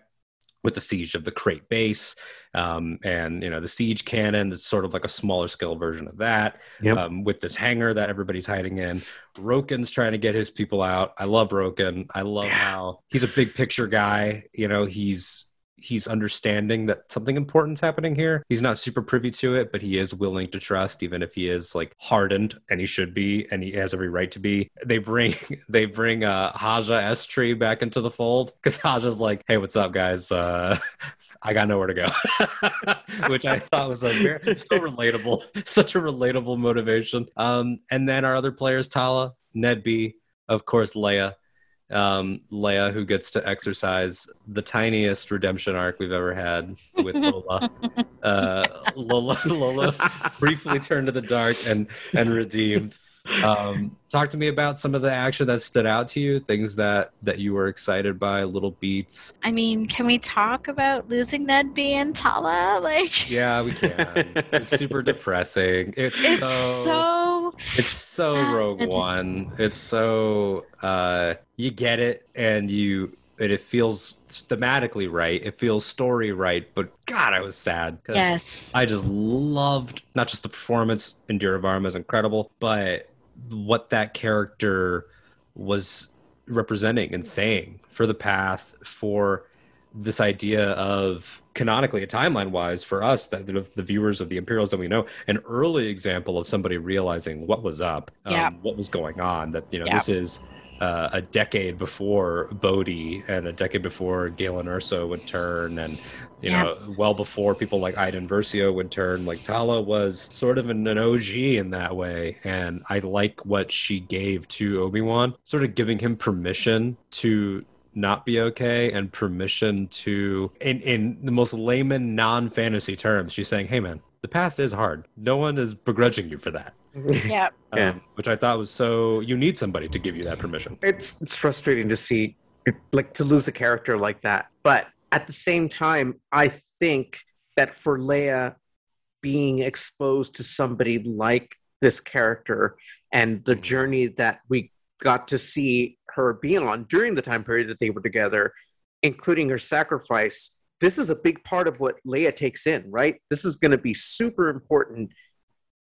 With the siege of the Crait base, um, and you know the siege cannon, that's sort of like a smaller scale version of that. Yep. Um, with this hangar that everybody's hiding in, Roken's trying to get his people out. I love Roken. I love how he's a big picture guy. You know, he's he's understanding that something important's happening here. He's not super privy to it, but he is willing to trust, even if he is like hardened, and he should be, and he has every right to be. They bring they bring uh Haja Estree back into the fold because Haja's like, "Hey, what's up, guys? Uh, I got nowhere to go," which I thought was a very so relatable, such a relatable motivation. Um, and then our other players, Tala, Ned B, of course, Leia um, Leia, who gets to exercise the tiniest redemption arc we've ever had with Lola. uh, Lola, Lola briefly turned to the dark and and redeemed. Um, talk to me about some of the action that stood out to you, things that that you were excited by, little beats. I mean, can we talk about losing Ned B and Tala? Like, Yeah, we can. it's super depressing. It's, it's so, so. it's so Rogue. One. It's so uh you get it and you and it feels thematically right. It feels story right, but God, I was sad. Yes. I just loved not just the performance. Indira Varma is incredible, but what that character was representing and saying for the path for this idea of canonically, a timeline wise, for us, that the, the viewers of the Imperials that we know, an early example of somebody realizing what was up, um, Yeah. what was going on. That you know, Yeah. this is uh, a decade before Bodhi and a decade before Galen Erso would turn, and you Yeah. know, well before people like Iden Versio would turn. Like Tala was sort of an, an OG in that way, and I like what she gave to Obi Wan, sort of giving him permission to not be okay and permission to in in the most layman non-fantasy terms she's saying hey man the past is hard no one is begrudging you for that. Yeah. um, which i thought was so you need somebody to give you that permission it's it's frustrating to see like to lose a character like that but at the same time i think that for leia being exposed to somebody like this character and the Mhm. journey that we got to see her being on during the time period that they were together including her sacrifice this is a big part of what leia takes in right this is going to be super important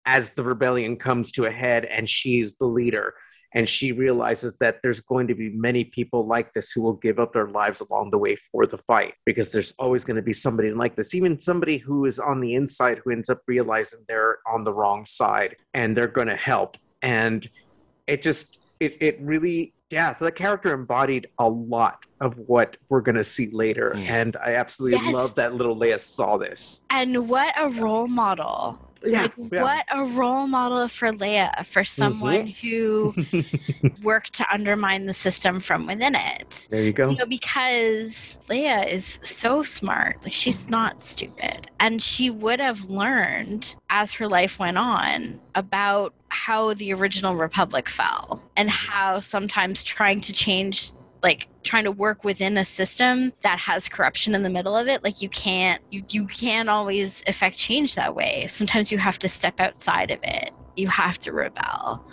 as the rebellion comes to a head and she's the leader and she realizes that there's going to be many people like this who will give up their lives along the way for the fight because there's always going to be somebody like this even somebody who is on the inside who ends up realizing they're on the wrong side and they're going to help and it just it, it really yeah the character embodied a lot of what we're going to see later Mm. and i absolutely Yes. love that little leia saw this And what a role model. Like what a role model for Leia for mm-hmm. someone who worked to undermine the system from within it. there you go You know, because Leia is so smart. Like she's not stupid. And she would have learned as her life went on about how the original republic fell and mm-hmm. how sometimes trying to change like trying to work within a system that has corruption in the middle of it like you can't you, you can't always affect change that way. Sometimes you have to step outside of it. You have to rebel.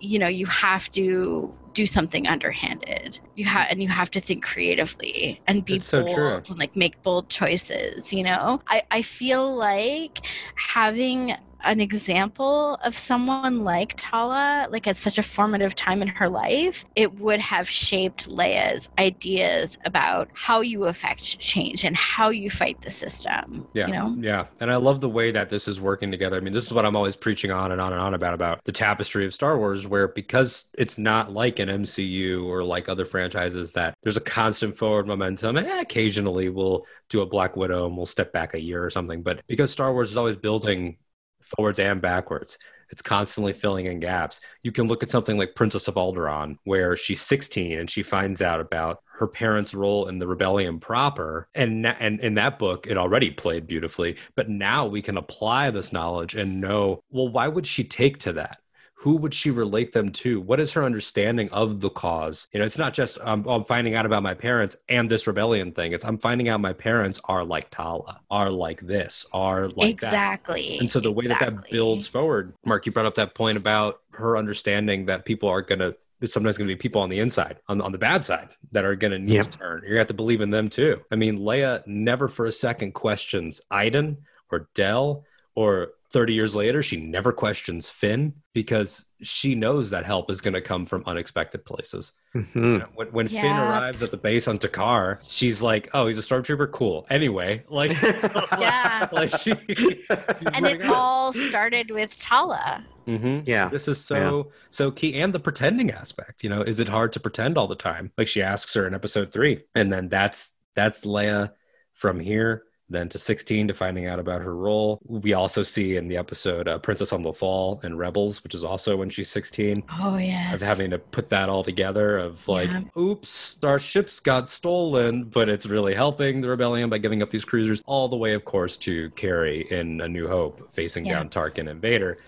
You know you have to do something underhanded. You have and you have to think creatively and be bold true. and like make bold choices you know? I i feel like having an example of someone like Tala, like at such a formative time in her life, it would have shaped Leia's ideas about how you affect change and how you fight the system. Yeah. You know? Yeah. And I love the way that this is working together. I mean, this is what I'm always preaching on and on and on about about the tapestry of Star Wars, where because it's not like an MCU or like other franchises that there's a constant forward momentum. And occasionally we'll do a Black Widow and we'll step back a year or something. But because Star Wars is always building forwards and backwards. It's constantly filling in gaps. You can look at something like Princess of Alderaan, where she's 16 and she finds out about her parents' role in the rebellion proper. And, and in that book, it already played beautifully. But now we can apply this knowledge and know, well, why would she take to that? Who would she relate them to? What is her understanding of the cause? You know, it's not just um, I'm finding out about my parents and this rebellion thing. It's I'm finding out my parents are like Tala, are like this, are like that. exactly. And so the way that that builds forward, Mark, you brought up that point about her understanding that people are going to, there's sometimes going to be people on the inside, on, on the bad side, that are going to need Yep. to turn. You're going to have to believe in them too. I mean, Leia never for a second questions Iden or Del, or 30 years later, she never questions Finn because she knows that help is going to come from unexpected places. You Mhm. know, when when Finn arrives at the base on D'Qar, she's like, "Oh, he's a stormtrooper. Cool." Anyway, like, Yeah. like she, and it all started with Tala. hmm Yeah. This is so so key, and the pretending aspect. You know, is it hard to pretend all the time? Like she asks her in episode three, and then that's that's Leia from here. Then to 16 to finding out about her role. We also see in the episode uh, Princess on Lothal and Rebels, which is also when she's 16 Oh yes. of having to put that all together of like Yeah. oops our ships got stolen but it's really helping the rebellion by giving up these cruisers all the way of course to carrie in a new hope facing Yeah. down tarkin and vader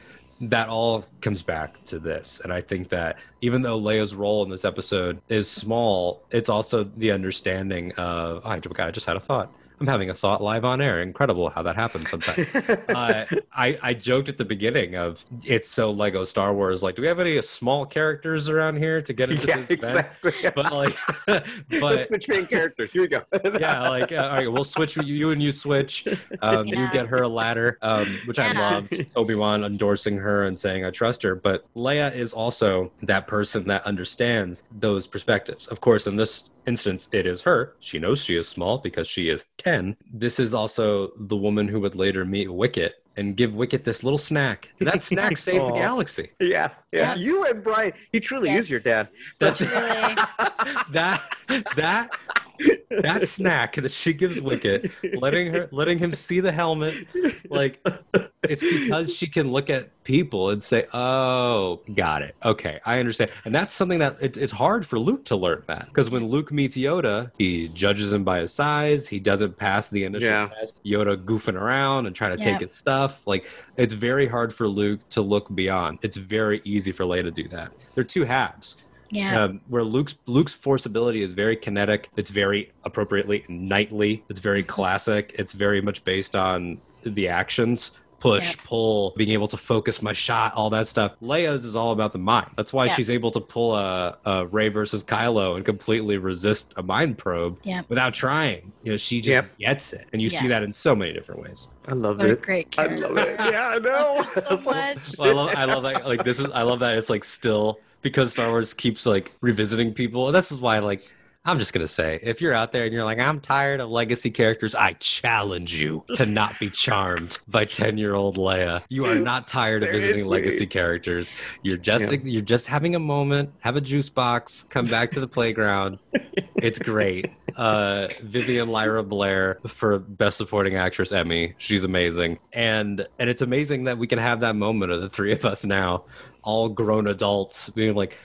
that all comes back to this and i think that even though leia's role in this episode is small it's also the understanding of oh, i just had a thought i'm having a thought live on air incredible how that happens sometimes uh, I, I joked at the beginning of it's so Lego Star Wars. Like, do we have any small characters around here to get into yeah, this event? exactly. But like, Let's but switch main characters. Here we go. yeah, like, uh, all right, we'll switch. You, you and you switch. Um, You get her a ladder, um, which I Yeah. loved. Obi Wan endorsing her and saying I trust her. But Leia is also that person that understands those perspectives. Of course, in this instance, it is her. She knows she is small because she is 10. This is also the woman who would later meet Wicket and give Wicket this little snack. That snack saved the oh. galaxy. yeah, yeah. Yes. You and Brian, he truly Yes. is your dad. That, Really? that that that snack that she gives Wicket, letting her letting him see the helmet, like it's because she can look at people and say, "Oh, got it. Okay, I understand." And that's something that it, it's hard for Luke to learn that because when Luke meets Yoda, he judges him by his size. He doesn't pass the initial Yeah. test. Yoda goofing around and trying to Yeah. take his stuff. Like it's very hard for Luke to look beyond. It's very easy for Leia to do that. They're two halves Yeah. um, where Luke's Luke's force ability is very kinetic. It's very appropriately knightly. It's very classic. It's very much based on the actions. Push, Yeah. pull, being able to focus my shot, all that stuff. Leia's is all about the mind. That's why Yeah. she's able to pull a, a Rey versus Kylo and completely resist a mind probe Yeah. without trying. You know, she just Yep. gets it, and you see that in so many different ways. I love What a it. great I love it. Yeah, I know. so much. Well, I love, I love that. Like this is, I love that it's like still because Star Wars keeps like revisiting people. This is why, like, I'm just gonna say, if you're out there and you're like, I'm tired of legacy characters, I challenge you to not be charmed by 10 year old Leia. You are not tired of visiting legacy characters. You're just, Yeah. you're just having a moment. Have a juice box. Come back to the playground. It's great. Uh, Vivian Lyra Blair for Best Supporting Actress Emmy. She's amazing, and and it's amazing that we can have that moment of the three of us now, all grown adults, being like.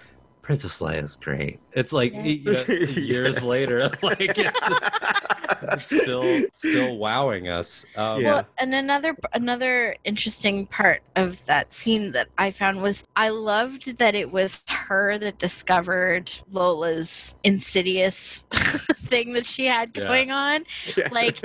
Princess Leia is great. It's like Yeah. you know, years Yes. later, like it's, it's still still wowing us. Um, Yeah. Well, and another another interesting part of that scene that I found was I loved that it was her that discovered Lola's insidious thing that she had Yeah. going on Yeah. Like,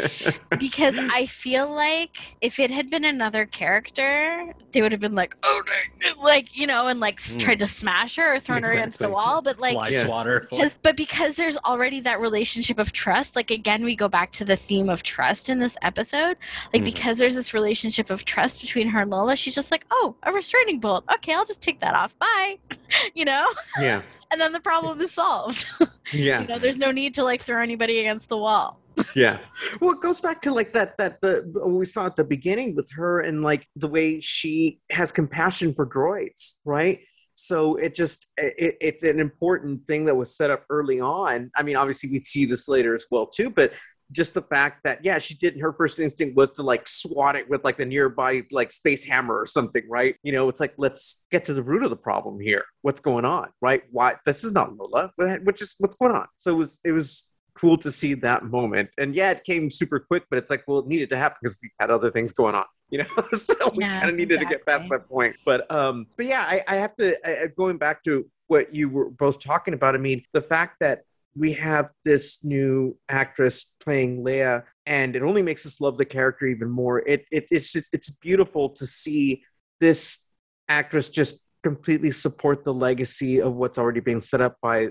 because I feel like if it had been another character, they would have been like, "Oh, dang," like you know, and like Mm. tried to smash her or thrown her against against the wall, but like Fly Yeah. swatter. because, but because there's already that relationship of trust like again we go back to the theme of trust in this episode like Mhm. because there's this relationship of trust between her and lola she's just like oh a restraining bolt okay i'll just take that off bye you know Yeah. and then the problem is solved Yeah. you know there's no need to like throw anybody against the wall yeah well it goes back to like that that the what we saw at the beginning with her and like the way she has compassion for droids right so it just it, it's an important thing that was set up early on. I mean obviously we see this later as well too but just the fact that yeah she did her first instinct was to like swat it with like the nearby like space hammer or something right? You know it's like let's get to the root of the problem here. What's going on right? Why this is not lola which is what's going on. So it was it was cool to see that moment. And yeah, it came super quick, but it's like, well, it needed to happen because we had other things going on, you know. so we kind of needed to get past that point. But um, but yeah, I, I have to I- going back to what you were both talking about. I mean, the fact that we have this new actress playing Leia, and it only makes us love the character even more. It, it it's just it's beautiful to see this actress just completely support the legacy of what's already being set up by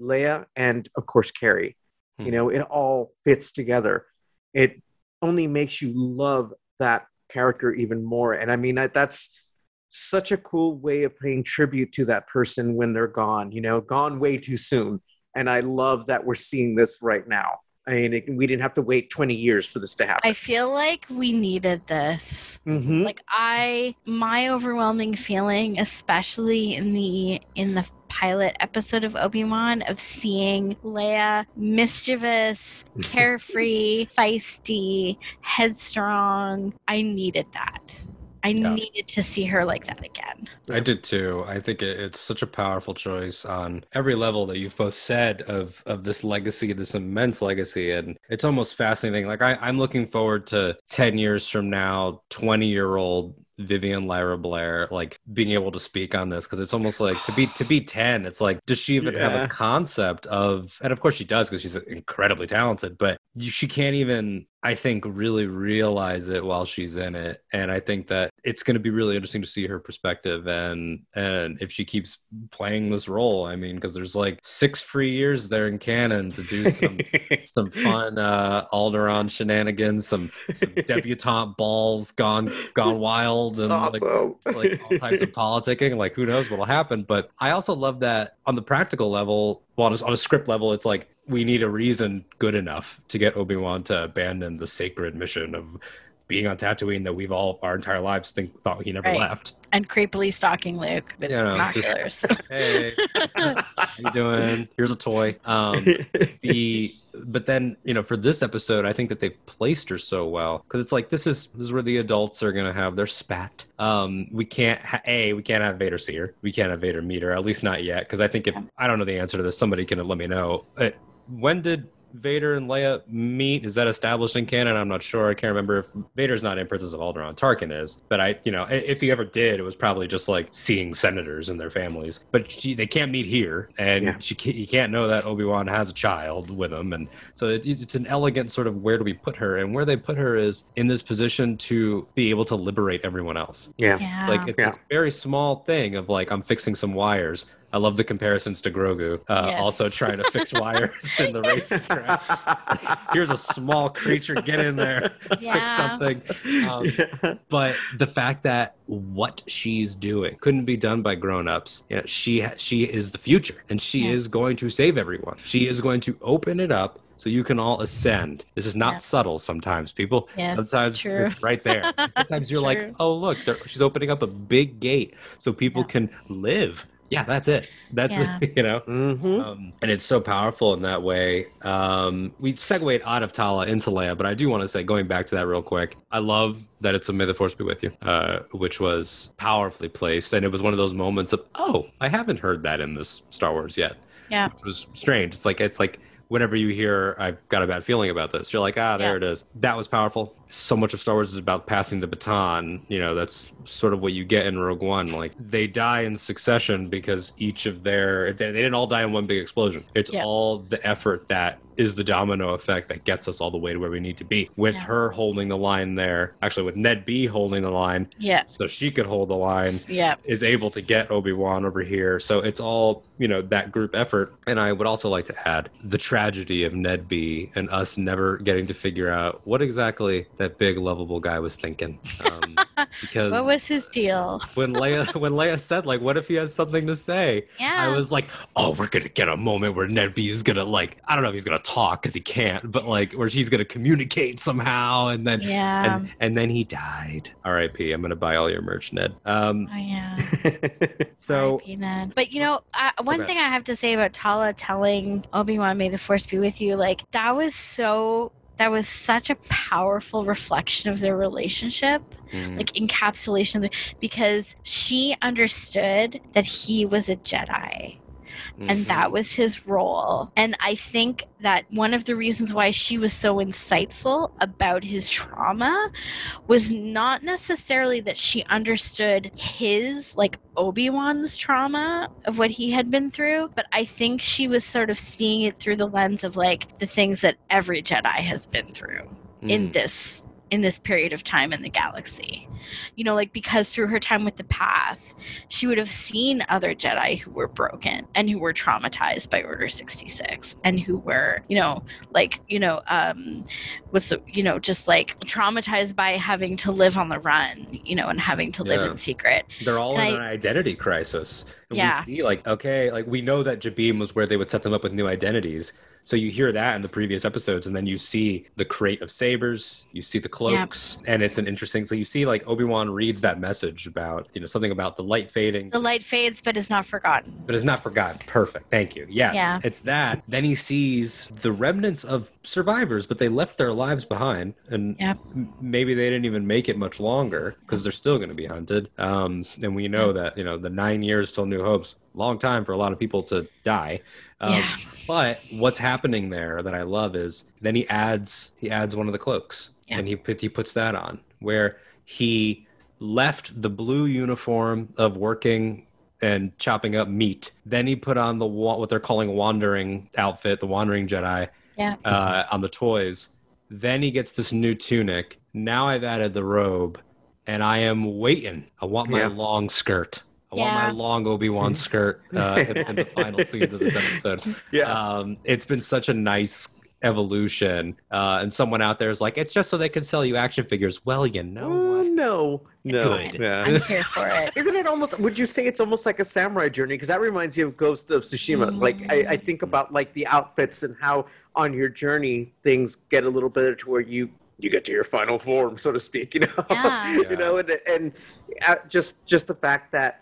Leia and of course Carrie. Hmm. You know, it all fits together. It only makes you love that character even more. And I mean, that, that's such a cool way of paying tribute to that person when they're gone, you know, gone way too soon. And I love that we're seeing this right now. I mean, it, we didn't have to wait 20 years for this to happen. i feel like we needed this Mhm. like i my overwhelming feeling especially in the in the pilot episode of obi-wan of seeing leia mischievous carefree feisty headstrong i needed that i Yeah. needed to see her like that again I did too. I think it, it's such a powerful choice on every level that you've both said of of this legacy, this immense legacy, and it's almost fascinating. Like I, I'm looking forward to ten years from now, twenty year old Vivian Lyra Blair like being able to speak on this because it's almost like to be to be ten. It's like does she even have a concept of? And of course she does because she's incredibly talented, but you, she can't even. I think really realize it while she's in it, and I think that it's going to be really interesting to see her perspective and and if she keeps playing this role. I mean, because there's like six free years there in canon to do some some fun uh Alderaan shenanigans, some some debutante balls gone gone wild, and like awesome. like all types of politicking. Like who knows what'll happen? But I also love that on the practical level, well, on a, on a script level, it's like we need a reason good enough to get Obi Wan to abandon the sacred mission of being on Tatooine that we've all our entire lives think thought he never Right. left. and creepily stalking luke with You know, just- binoculars Hey, how you doing? Here's a toy. Um, the but then you know for this episode i think that they've placed her so well because it's like this is this is where the adults are gonna have their spat um we can't ha- a we can't have vader see her we can't have vader meet her at least not yet because i think if i don't know the answer to this somebody can let me know Uh, when did Vader and Leia meet? Is that established in canon? I'm not sure. I can't remember if Vader's not in Princess of Alderaan. Tarkin is, but I, you know, if he ever did, it was probably just like seeing senators and their families. But she, they can't meet here, and Yeah. she can't, you can't know that Obi Wan has a child with him, and so it, it's an elegant sort of where do we put her, and where they put her is in this position to be able to liberate everyone else. yeah. yeah like it's, Yeah. it's a very small thing of like I'm fixing some wires. I love the comparisons to Grogu. Uh, Yes. Also trying to fix wires in the racetrack. Here's a small creature. Get in there, fix something. Um, but the fact that what she's doing couldn't be done by grown-ups you know, she ha- she is the future and she Yeah. is going to save everyone she is going to open it up so you can all ascend this is not Yeah. subtle sometimes people Yes, sometimes true. it's right there sometimes you're True. like oh look she's opening up a big gate so people Yeah. can live yeah that's it that's Yeah. you know Mhm. um, and it's so powerful in that way. Um, we segued out of Tala into Leia, but I do want to say, going back to that real quick, I love that it's a May the Force be with you, uh, which was powerfully placed. And it was one of those moments of, oh, I haven't heard that in this Star Wars yet. Yeah. Which was strange. It's like, it's like, whenever you hear I've got a bad feeling about this, you're like, ah, there Yeah. it is. That was powerful. So much of Star Wars is about passing the baton. You know, that's sort of what you get in Rogue One. Like they die in succession because each of their they, they didn't all die in one big explosion. It's Yeah. all the effort that is the domino effect that gets us all the way to where we need to be. With Yeah. her holding the line there, actually with Ned B holding the line, Yeah. so she could hold the line Yeah. is able to get Obi-Wan over here. So it's all, you know, that group effort. And I would also like to add the tragedy of Ned B and us never getting to figure out what exactly that big lovable guy was thinking. Um, because What was his deal? when Leia when Leia said like what if he has something to say? Yeah. I was like, "Oh, we're going to get a moment where Ned B is going to like I don't know if he's going to talk cuz he can't, but like where he's going to communicate somehow and then Yeah. and and then he died. R.I.P. I'm going to buy all your merch, Ned. Um oh yeah. so. Ned. But you know, uh, one thing I have to say about Tala telling Obi Wan, "May the Force be with you," like that was so. That was such a powerful reflection of their relationship, mm, like encapsulation, because she understood that he was a Jedi and mhm. that was his role. And I think that one of the reasons why she was so insightful about his trauma was not necessarily that she understood his, like Obi-Wan's trauma of what he had been through, but I think she was sort of seeing it through the lens of like the things that every Jedi has been through in Mm. this in this period of time in the galaxy. You know, like because through her time with the path, she would have seen other Jedi who were broken and who were traumatized by Order 66 and who were, you know, like, you know, um was you know, just like traumatized by having to live on the run, you know, and having to live Yeah. in secret. They're all And in I- an identity crisis. And Yeah. we see like, okay, like we know that Jabiim was where they would set them up with new identities. So you hear that in the previous episodes, and then you see the crate of sabers, you see the cloaks, and it's an interesting. So you see like Obi Wan reads that message about you know something about the light fading, The light fades but is not forgotten. but it's not forgotten. Perfect, thank you. Yes, Yeah. it's that. Then he sees the remnants of survivors, but they left their lives behind, and maybe they didn't even make it much longer because they're still going to be hunted. Um, and we know that you know the nine years till New Hope's long time for a lot of people to die. Um, Yeah. But what's happening there that I love is then he adds he adds one of the cloaks Yeah. and he put, he puts that on where he left the blue uniform of working and chopping up meat. Then he put on the what they're calling wandering outfit, the wandering Jedi Yeah. uh, on the toys. Then he gets this new tunic. Now I've added the robe, and I am waiting. I want my Yeah. long skirt. I want my long Obi Wan skirt uh, in, in the final scenes of this episode. Yeah. Um, it's been such a nice evolution. Uh, and someone out there is like, it's just so they can sell you action figures. Well, you know what? no, no. Good. Yeah. I'm here for it. Isn't it almost? Would you say it's almost like a samurai journey? Because that reminds you of Ghost of Tsushima. Like I, I think about like the outfits and how on your journey things get a little bit to where you you get to your final form, so to speak. You know, Yeah. you know, and and uh, just just the fact that.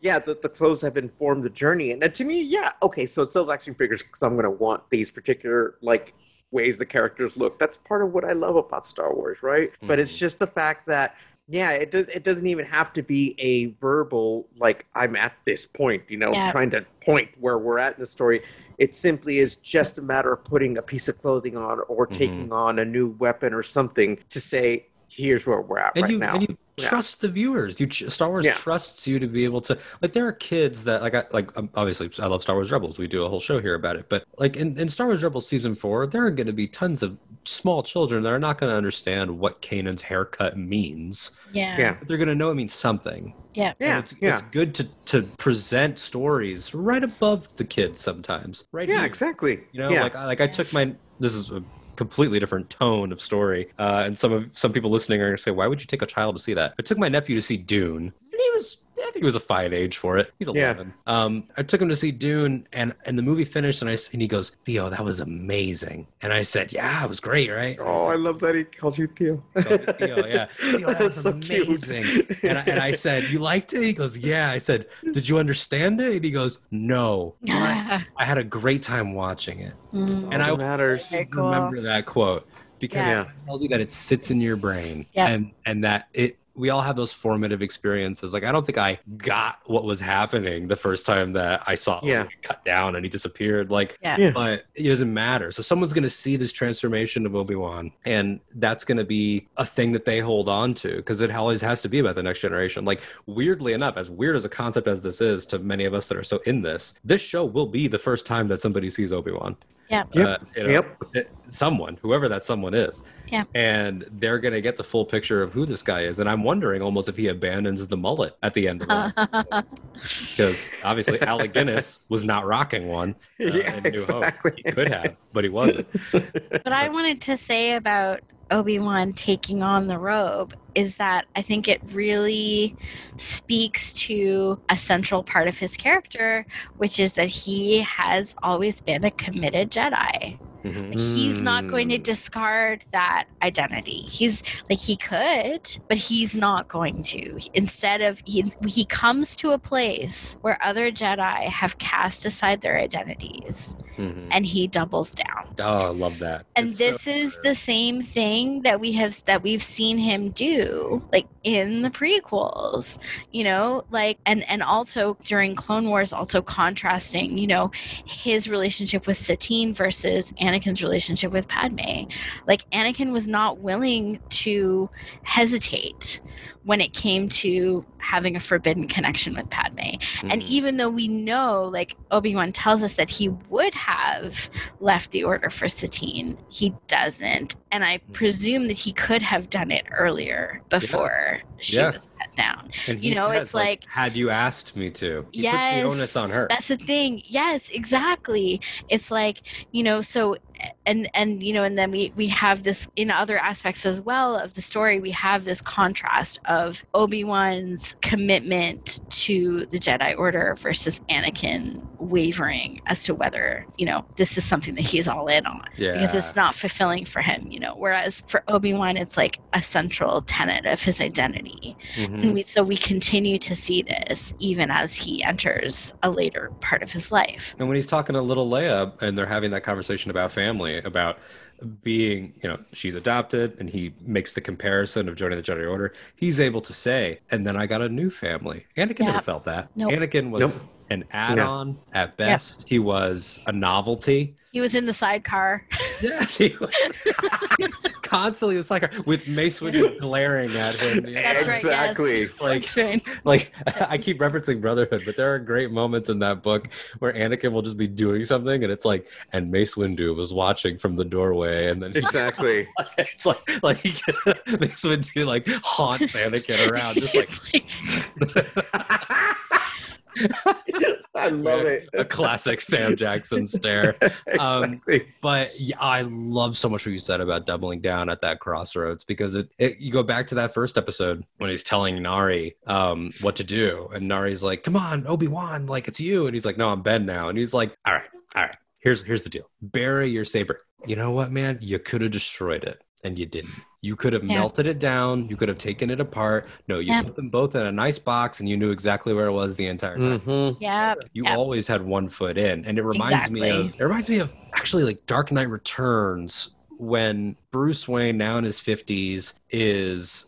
Yeah, the, the clothes have informed the journey, and, to me, yeah, okay. So it sells action figures because I'm gonna want these particular like ways the characters look. That's part of what I love about Star Wars, right? But it's Mhm. just the fact that yeah, it does. It doesn't even have to be a verbal like I'm at this point, you know, Yeah. trying to point where we're at in the story. It simply is just a matter of putting a piece of clothing on or Mhm. taking on a new weapon or something to say, "Here's where we're at and right you now." and you Yeah. trust the viewers. You ch- Star Wars Yeah. trusts you to be able to like. There are kids that like I like um, obviously I love Star Wars Rebels. We do a whole show here about it. But like in, in Star Wars Rebels season four, there are going to be tons of small children that are not going to understand what Kanan's haircut means. Yeah. Yeah. But they're going to know it means something. Yeah. Yeah, it's, yeah, it's good to to present stories right above the kids sometimes. Right yeah, here. exactly. You know, yeah. like I- like I took my this is a completely different tone of story, uh, and some of some people listening are going to say, "Why would you take a child to see that?" I took my nephew to see Dune, and he was. I think he was a fine age for it. He's Yeah. 11. Um, I took him to see Dune, and and the movie finished, and I s- and he goes, "Theo, that was amazing." And I said, "Yeah, it was great, right?" And I oh, said, I love that he calls you Theo. Called me Theo, yeah. Theo, that was That's so cute. amazing. And I, and I said, You liked it? He goes, Yeah. I said, Did you understand it? And he goes, No. I, I had a great time watching it. Mm. And I- matters. Very cool. Remember that quote because Yeah. it tells you that it sits in your brain Yeah. and and that it we all have those formative experiences. Like I don't think I got what was happening the first time that I saw Yeah. him cut down and he disappeared. Like Yeah. Yeah. but it doesn't matter. So someone's going to see this transformation of Obi Wan, and that's going to be a thing that they hold on to because it always has to be about the next generation. Like weirdly enough, as weird as a concept as this is to many of us that are so in this, this show will be the first time that somebody sees Obi Wan. Yeah. Yep. Uh, you know, Yep. someone, whoever that someone is. Yeah. And they're going to get the full picture of who this guy is. And I'm wondering almost if he abandons the mullet at the end of that. Because obviously Alec Guinness was not rocking one. uh, Yeah, in New exactly. Hope. He could have, but he wasn't. what I wanted to say about Obi Wan taking on the robe is that I think it really speaks to a central part of his character, which is that he has always been a committed Jedi. Mhm. Like, He's not going to Mm. discard that identity. He's like he could, but he's not going to. Instead of he he comes to a place where other Jedi have cast aside their identities Mhm. and he doubles down Oh, I love that. and It's so this is good. the same thing that we have that we've seen him do like in the prequels you know like and and also during clone wars also contrasting you know his relationship with satine versus anakin's relationship with padme. Like anakin was not willing to hesitate when it came to having a forbidden connection with padme and Mhm. even though we know like obi-wan tells us that he would have left the order for Satine. He doesn't. And I Mm-hmm. presume that he could have done it earlier before she Yeah. was cut down. And you know, says, it's like- had you asked me to, he Yes. puts the onus on her. That's the thing. Yes, exactly. It's like, you know, so and and you know, and then we we have this in other aspects as well of the story, we have this contrast of Obi-Wan's commitment to the Jedi Order versus Anakin wavering as to whether, you know, this is something that he's all in on. yeah. because it's not fulfilling for him, you know. Whereas for Obi Wan, it's like a central tenet of his identity, Mhm. and we, so we continue to see this even as he enters a later part of his life. And when he's talking to little Leia and they're having that conversation about family, about being, you know, she's adopted and he makes the comparison of joining the Jedi Order, he's able to say, and then I got a new family. Anakin never Yeah. felt that. Nope. Anakin was Nope. An add on at best. He was a novelty. He was in the sidecar. Yes, he was constantly a sucker with Mace Windu glaring at him. the That's entire- right, exactly. yes. Like, right. like I keep referencing Brotherhood, but there are great moments in that book where Anakin will just be doing something, and it's like, and Mace Windu was watching from the doorway, and then Exactly. it's like like Mace Windu like haunts Anakin around, just like I love it. a classic Sam Jackson stare. Um. But yeah, I love so much what you said about doubling down at that crossroads because it, it you go back to that first episode when he's telling Nari um, what to do, and Nari's like, "Come on, Obi Wan, like it's you," and he's like, "No, I'm Ben now," and he's like, "All right, all right, here's here's the deal: bury your saber. You know what, man? You could have destroyed it, and you didn't. You could have Yeah. melted it down. You could have taken it apart. No, you Yeah. put them both in a nice box, and you knew exactly where it was the entire time." Mhm. Yeah. You Yep. always had one foot in, and it reminds me of it reminds me of actually like Dark Knight Returns when Bruce Wayne, now in his fifties, is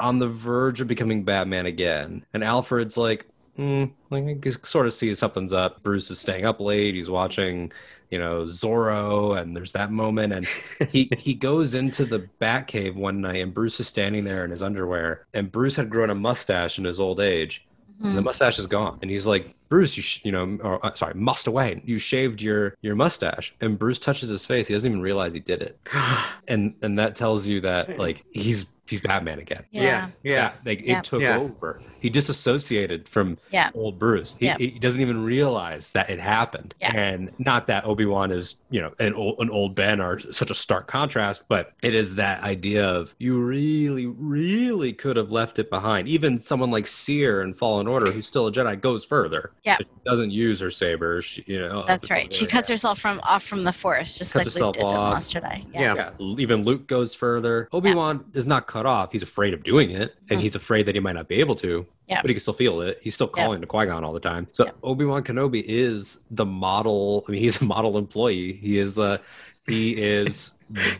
on the verge of becoming Batman again, and Alfred's like, hmm, like I can sort of see something's up. Bruce is staying up late. He's watching, you know, Zorro, and there's that moment, and he he goes into the Batcave one night, and Bruce is standing there in his underwear, and Bruce had grown a mustache in his old age. And the mustache is gone, and he's like, "Bruce, you sh- you know, or uh, sorry, must away. You shaved your your mustache." And Bruce touches his face. He doesn't even realize he did it, and and that tells you that like he's he's Batman again. Yeah. Yeah. like Yeah. it took Yeah. over. He disassociated from Yeah. old Bruce. He, Yeah. he doesn't even realize that it happened. Yeah. And not that Obi Wan is you know an old an old Ben are such a stark contrast, but it is that idea of you really really could have left it behind. Even someone like Cere in Fallen Order, who's still a Jedi, goes further. Yeah. She doesn't use her saber. She, you know. That's right. She cuts herself from off from the force, just Cuts like herself Luke did in. Last Jedi. Yeah. Yeah, even Luke goes further. Obi Wan is not cut off. He's afraid of doing it, and Mm. he's afraid that he might not be able to. Yeah. But he can still feel it. He's still calling to Qui Gon all the time. So Yeah. Obi Wan Kenobi is the model. I mean, he's a model employee. He is a. He is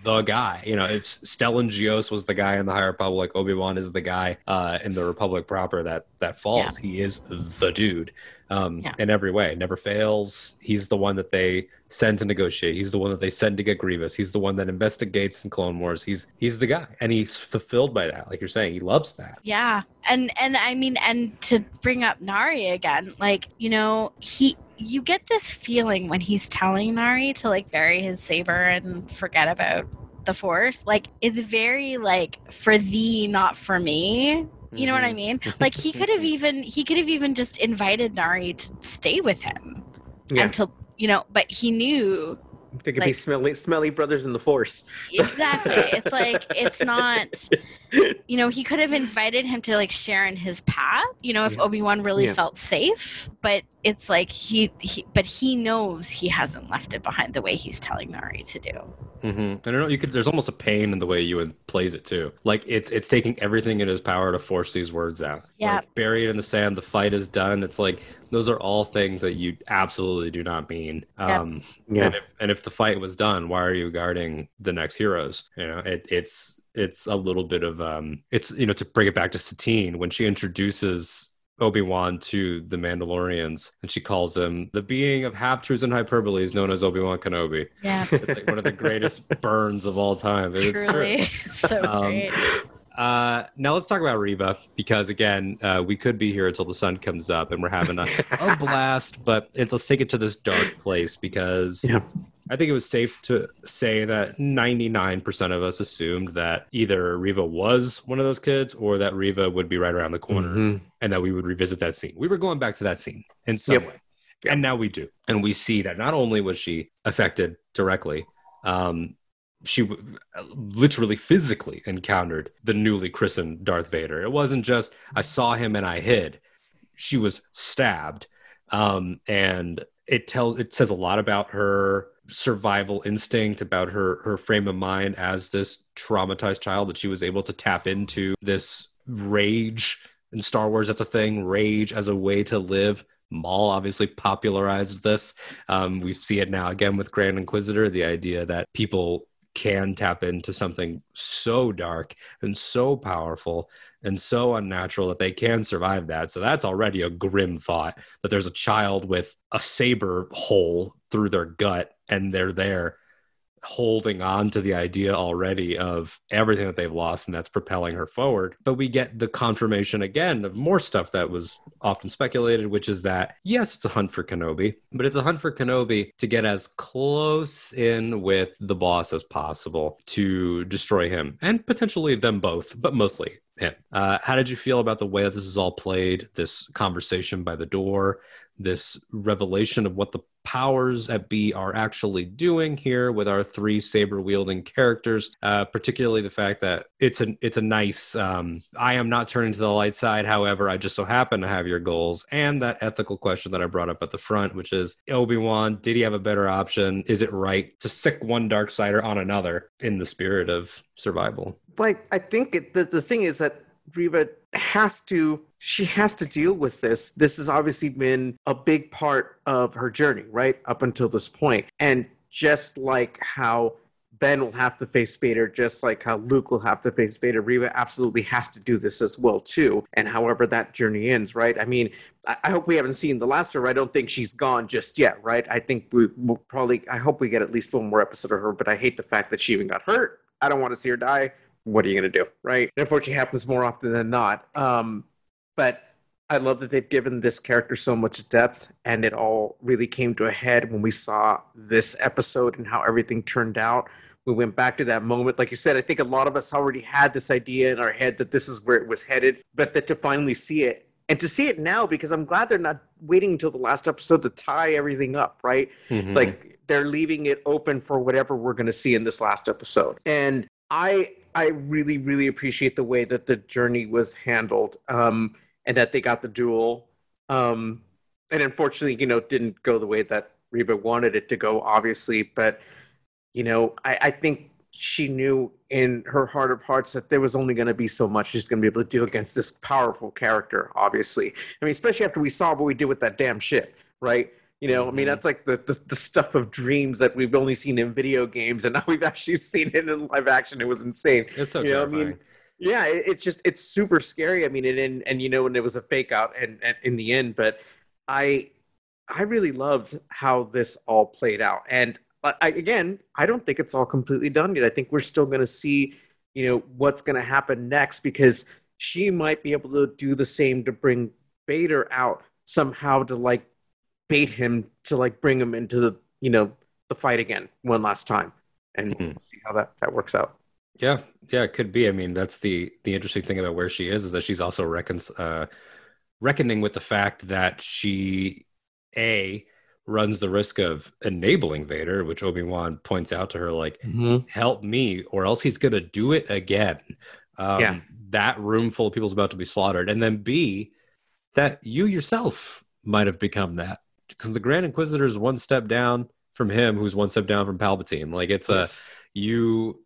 the guy. You know, if Stellan Gios was the guy in the High Republic, Obi Wan is the guy uh, in the Republic proper that that falls. Yeah. He is the dude um, yeah. in every way. Never fails. He's the one that they send to negotiate. He's the one that they send to get Grievous. He's the one that investigates in Clone Wars. He's he's the guy, and he's fulfilled by that. Like you're saying, he loves that. Yeah, and and I mean, and to bring up Nari again, like you know, he you get this feeling when he's telling Nari to like bury his saber and forget about the force like it's very like for thee not for me you know what I mm-hmm. mean? Like he could have even he could have even just invited Nari to stay with him yeah. until you know, but he knew they could like, be smelly, smelly brothers in the force. Exactly. it's like it's not. You know, he could have invited him to like share in his path. You know, if yeah. Obi Wan really yeah. felt safe, but it's like he, he, but he knows he hasn't left it behind the way he's telling Nari to do. Mm-hmm. I don't know. You could. There's almost a pain in the way Ewan plays it too. Like it's it's taking everything in his power to force these words out. Yeah. Like, bury it in the sand. The fight is done. It's like those are all things that you absolutely do not mean. Um, yeah. And if, and if the fight was done, why are you guarding the next heroes? You know, it, it's it's a little bit of um, it's you know to bring it back to Satine when she introduces Obi-Wan to the Mandalorians, and she calls him the being of half truths and hyperboles known as Obi-Wan Kenobi. Yeah, it's like one of the greatest burns of all time. Truly, so um, great. Uh, now let's talk about Reva because again, uh, we could be here until the sun comes up and we're having a, a blast, but it, let's take it to this dark place because yeah. I think it was safe to say that 99% of us assumed that either Reva was one of those kids or that Reva would be right around the corner mm-hmm. and that we would revisit that scene. We were going back to that scene in some yep. way. Yep. And now we do. And we see that not only was she affected directly, um, she literally physically encountered the newly christened Darth Vader. It wasn't just I saw him and I hid. She was stabbed, um, and it tells it says a lot about her survival instinct, about her her frame of mind as this traumatized child that she was able to tap into this rage in Star Wars. That's a thing, rage as a way to live. Maul obviously popularized this. Um, we see it now again with Grand Inquisitor. The idea that people can tap into something so dark and so powerful and so unnatural that they can survive that. So that's already a grim thought that there's a child with a saber hole through their gut and they're there holding on to the idea already of everything that they've lost and that's propelling her forward. But we get the confirmation again of more stuff that was often speculated which is that yes it's a hunt for kenobi but it's a hunt for kenobi to get as close in with the boss as possible to destroy him and potentially them both but mostly him. Uh, how did you feel about the way that this is all played this conversation by the door this revelation of what the powers at B are actually doing here with our three saber wielding characters. Uh, particularly the fact that it's a it's a nice. Um, I am not turning to the light side. However, I just so happen to have your goals, and that ethical question that I brought up at the front, which is Obi Wan. Did he have a better option? Is it right to sic one dark sider on another in the spirit of survival? Like I think it, the the thing is that Reva has to she has to deal with this. This has obviously been a big part of her journey, right? Up until this point. And just like how Ben will have to face Vader, just like how Luke will have to face Vader. Reva absolutely has to do this as well too. And however that journey ends, right? I mean, I, hope we haven't seen the last of her. I don't think she's gone just yet, right? I think we will probably. I hope we get at least one more episode of her. But I hate the fact that she even got hurt. I don't want to see her die what are you going to do, right? And unfortunately, happens more often than not. Um, but I love that they've given this character so much depth, and it all really came to a head when we saw this episode and how everything turned out. We went back to that moment. Like you said, I think a lot of us already had this idea in our head that this is where it was headed, but that to finally see it and to see it now, because I'm glad they're not waiting until the last episode to tie everything up, right? Mm-hmm. Like they're leaving it open for whatever we're going to see in this last episode. And I I really, really appreciate the way that the journey was handled, um, and that they got the duel. Um, and unfortunately, you know, it didn't go the way that Reva wanted it to go, obviously. But you know, I, I think she knew in her heart of hearts that there was only going to be so much she's going to be able to do against this powerful character. Obviously, I mean, especially after we saw what we did with that damn shit, right? You know, I mean, Mhm. that's like the, the the stuff of dreams that we've only seen in video games, and now we've actually seen it in live action. It was insane. It's so you know, I terrifying. mean, yeah, it's just it's super scary. I mean, and and, and you know, and it was a fake out, and, and in the end, but I I really loved how this all played out, and I, again, I don't think it's all completely done yet. I think we're still going to see, you know, what's going to happen next because she might be able to do the same to bring Vader out somehow to like bait him to like bring him into the you know the fight again one last time, and Mhm. we'll see how that that works out. Yeah, yeah, it could be. I mean, that's the the interesting thing about where she is is that she's also reckon uh, reckoning with the fact that she a runs the risk of enabling Vader, which Obi Wan points out to her, like, "Help me, or else he's gonna do it again." Um, Yeah. that room full of people's about to be slaughtered, and then b that you yourself might have become that because the Grand Inquisitor is one step down from him, who's one step down from Palpatine. Like, it's a you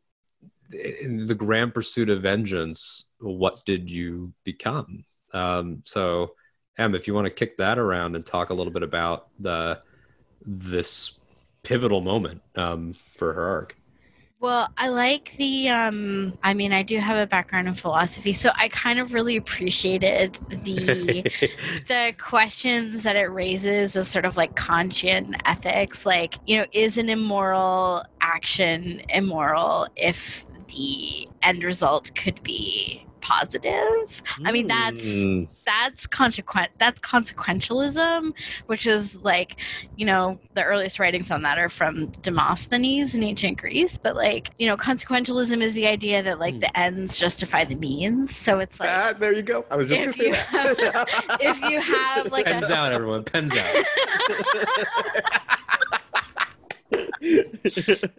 in the grand pursuit of vengeance what did you become? Um so em if you want to kick that around and talk a little bit about the this pivotal moment um for her arc Well, I like the um I mean I do have a background in philosophy, so I kind of really appreciated the the questions that it raises of sort of like Kantian ethics, like, you know, is an immoral action immoral if the end result could be positive? I mean that's Mm. that's consequent that's consequentialism which is like you know the earliest writings on that are from demosthenes in ancient greece but like you know consequentialism is the idea that like Hmm. the ends justify the means so it's like Ah, there you go. I was just gonna say that. if you have like pens a out everyone pens out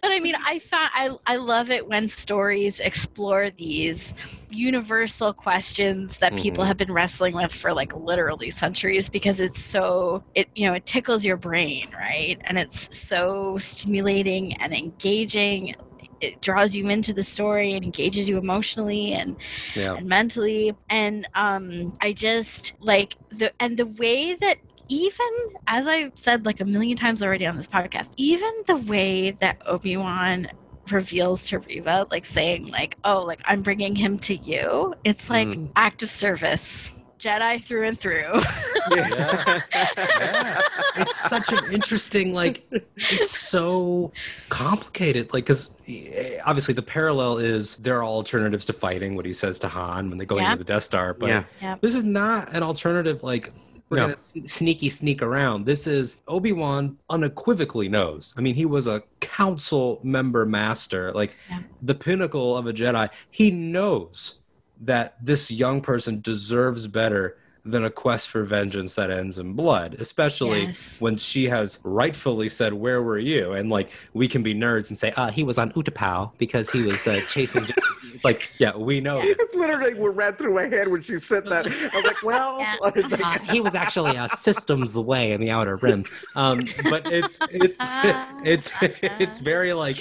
but I mean, I found I I love it when stories explore these universal questions that people Mhm. have been wrestling with for like literally centuries because it's so it you know it tickles your brain, right? And it's so stimulating and engaging. It draws you into the story and engages you emotionally and yeah and mentally and um i just like the and the way that even as i've said like a million times already on this podcast even the way that obi-wan reveals to reva like saying like oh like i'm bringing him to you it's like Mm. act of service jedi through and through Yeah. Yeah. it's such an interesting like it's so complicated like because obviously the parallel is there are alternatives to fighting what he says to han when they go Yeah. into the death star but Yeah. Yeah. this is not an alternative like we're No. gonna sneaky sneak around this is obi-wan unequivocally knows i mean he was a council member master like Yeah. the pinnacle of a jedi he knows that this young person deserves better than a quest for vengeance that ends in blood, especially Yes. when she has rightfully said, "Where were you?" And like we can be nerds and say, "Uh, he was on Utapau because he was uh, chasing." like, yeah, we know. this. it's literally what ran through my head when she said that. I was like, well, Yeah. Was like, Uh, he was actually a systems away in the outer rim, um, but it's it's it's it's very like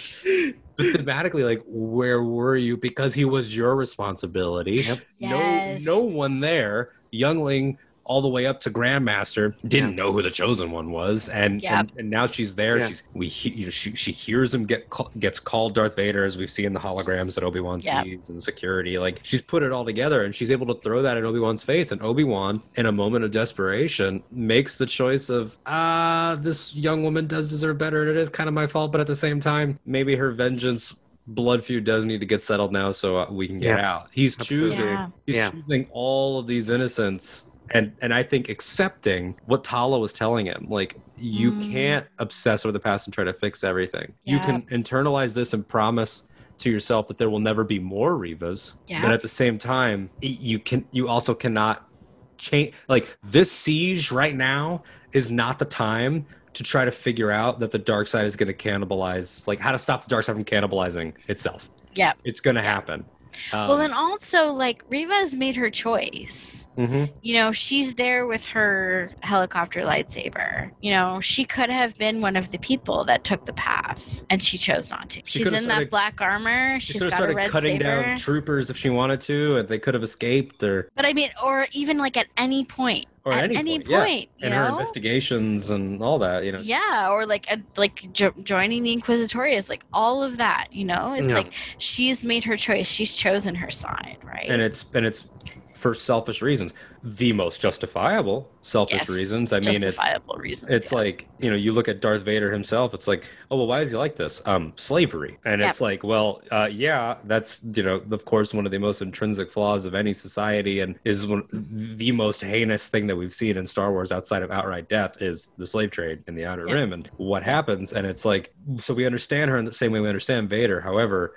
but thematically like where were you because he was your responsibility Yes. no no one there youngling all the way up to grandmaster didn't know who the chosen one was and Yep. and, and now she's there Yeah. she's we you know, she, she hears him get gets called darth vader as we see in the holograms that obi-wan Yep. sees and security like she's put it all together and she's able to throw that in obi-wan's face and obi-wan in a moment of desperation makes the choice of ah this young woman does deserve better and it is kind of my fault but at the same time maybe her vengeance blood feud does need to get settled now so uh, we can get Yeah. out he's Absolutely. choosing Yeah. he's Yeah. choosing all of these innocents and and I think accepting what Tala was telling him, like you Mm. can't obsess over the past and try to fix everything. You can internalize this and promise to yourself that there will never be more Revas. Yeah. But at the same time, you can you also cannot change like this siege right now is not the time to try to figure out that the dark side is going to cannibalize like how to stop the dark side from cannibalizing itself. Yep. It's going to happen. Um, well and also like reva has made her choice mhm. you know, she's there with her helicopter lightsaber. You know, she could have been one of the people that took the path, and she chose not to. She She's in started- that black armor. She She's could have got a started red cutting saber. down troopers if she wanted to, and they could have escaped. Or but I mean, or even like at any point, or at any, any point, yeah. point, you and her investigations and all that. You know, yeah or like a, like jo- joining the inquisitorius like all of that you know it's Yeah. like she's made her choice she's chosen her side right and it's and it's for selfish reasons, the most justifiable selfish Yes, reasons. I mean, it's justifiable reasons it's yes. like you know you look at darth vader himself it's like oh well why is he like this? Um slavery. And it's like well uh yeah that's you know of course one of the most intrinsic flaws of any society and is one the most heinous thing that we've seen in star wars outside of outright death is the slave trade in the outer rim and what happens. And it's like so we understand her in the same way we understand vader. However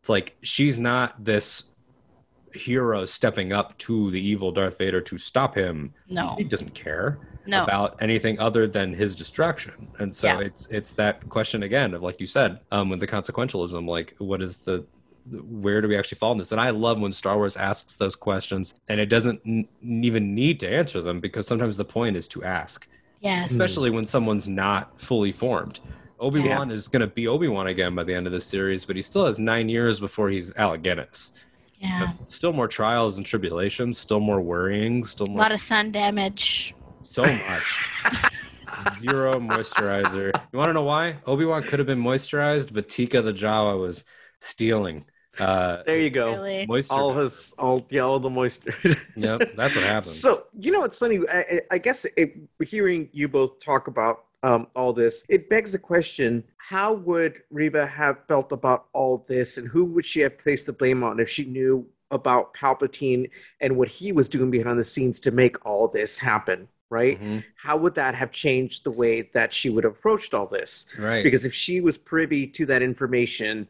it's like she's not this hero stepping up to the evil darth vader to stop him no. he doesn't care no. about anything other than his destruction and so Yeah. it's it's that question again of like you said um with the consequentialism like what is the where do we actually fall in this? And i love when star wars asks those questions and it doesn't n- even need to answer them because sometimes the point is to ask. Yes. Especially when someone's not fully formed. Obi-wan is going to be obi-wan again by the end of the series but he still has nine years before he's alec guinness yeah still more trials and tribulations still more worrying still a lot of sun damage so much. Zero moisturizer. You want to know why? Obi Wan could have been moisturized, but Teeka the Jawa was stealing. Uh, There you go. really moisture. All his, all yeah, all the moisture. Yep, that's what happened. So you know, it's funny. I, I- I guess it, hearing you both talk about um, all this, it begs the question: How would Reva have felt about all this, and who would she have placed the blame on if she knew about Palpatine and what he was doing behind the scenes to make all this happen? Right? Mhm, How would that have changed the way that she would have approached all this? Right. Because if she was privy to that information,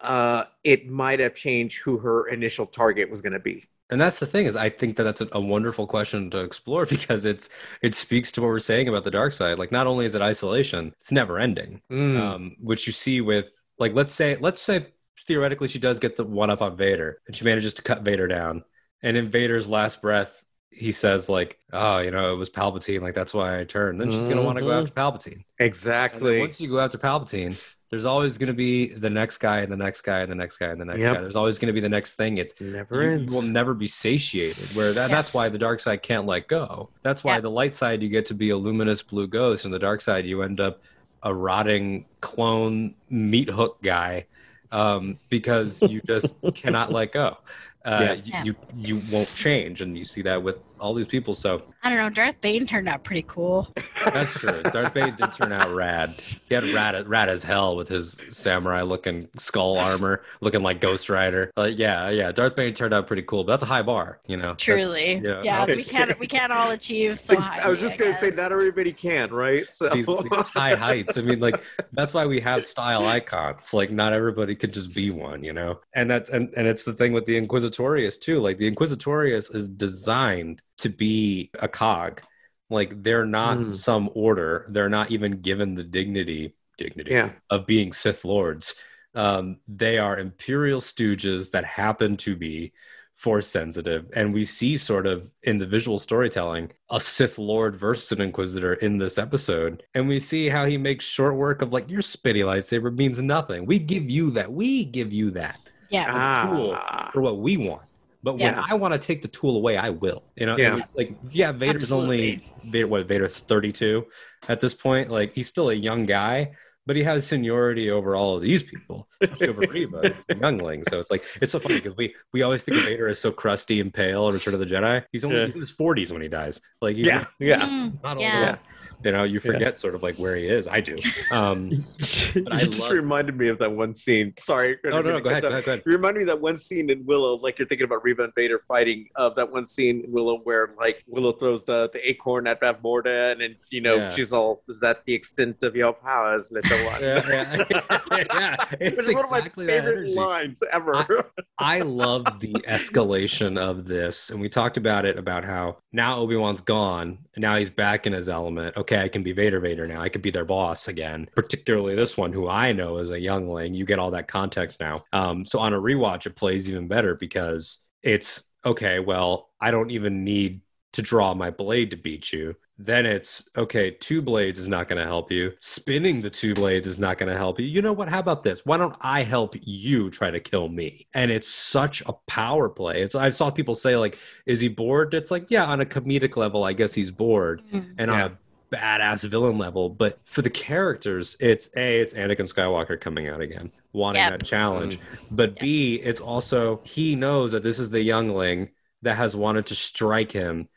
uh, it might have changed who her initial target was going to be. And that's the thing is I think that that's a, a wonderful question to explore because it's it speaks to what we're saying about the dark side. Like not only is it isolation, it's never ending. Mm. um, which you see with like let's say let's say theoretically she does get the one up on Vader and she manages to cut Vader down, and in Vader's last breath he says like, "Oh, you know, it was Palpatine. Like that's why I turned." Then she's gonna want to go after Palpatine. Exactly. once you go after Palpatine, there's always gonna be the next guy and the next guy and the next guy and the next Yep. guy. There's always gonna be the next thing. It's Never you, you ends. will never be satiated. Where that, Yeah. that's why the dark side can't let go. That's why Yeah. the light side you get to be a luminous blue ghost, and the dark side you end up a rotting clone meat hook guy um, because you just cannot let go. Uh, Yeah. you, Yeah. you you won't change, and you see that with all these people. So i don't know darth bane turned out pretty cool that's true. Darth Bane did turn out rad. He had rad, rad as hell with his samurai-looking skull armor, looking like Ghost Rider. Like, yeah, yeah. Darth Bane turned out pretty cool, but that's a high bar, you know. That's- truly yeah. yeah, we can't we can't all achieve so Six- I was highly, just gonna say not everybody can, right? So these, these high heights. I mean, like that's why we have style icons. Like not everybody could just be one, you know. And that's and and it's the thing with the Inquisitorius too. Like the Inquisitorius is designed to be a cog. Like they're not Mm. some order. They're not even given the dignity dignity yeah, of being Sith lords. Um, they are imperial stooges that happen to be force sensitive, and we see sort of in the visual storytelling a Sith lord versus an Inquisitor in this episode, and we see how he makes short work of like your spitty lightsaber means nothing. We give you that. We give you that yeah tool Ah. for what we want. But when Yeah. I want to take the tool away, I will. You know, Yeah. like yeah, Vader's only Vader, what Vader's 32 at this point. Like he's still a young guy, but he has seniority over all of these people, over Reva, youngling. So it's like it's so funny because we we always think of Vader as so crusty and pale in Return of the Jedi. He's only Yeah. he's in his 40s when he dies. Like he's yeah, not, yeah. Mm, not old yeah. You know, you forget sort of like where he is. I do. Um, you I just love- reminded me of that one scene. Sorry. no, no, no. Go ahead. Go ahead. Go ahead. You remind me of that one scene in Willow, like you're thinking about Reva and Vader fighting. Of that one scene in Willow where like Willow throws the, the acorn at Bavmorda, and you know Yeah. she's all, "Is that the extent of your powers, little one?" Yeah, yeah, yeah. It's It's one of my favorite lines ever. I love the escalation of this. And we talked about it about how now Obi Wan's gone. And now he's back in his element. Okay, I can be Vader Vader now. I can be their boss again. Particularly this one, who I know is a youngling. You get all that context now. Um, so on a rewatch, it plays even better because it's okay, well, I don't even need to draw my blade to beat you. then it's okay two blades is not going to help you spinning the two blades is not going to help you you know what how about this why don't i help you try to kill me and it's such a power play it's i saw people say like is he bored it's like yeah on a comedic level i guess he's bored Mhm. and on a badass villain level but for the characters it's a it's anakin skywalker coming out again wanting Yep. that challenge. Mm-hmm. But b it's also he knows that this is the youngling that has wanted to strike him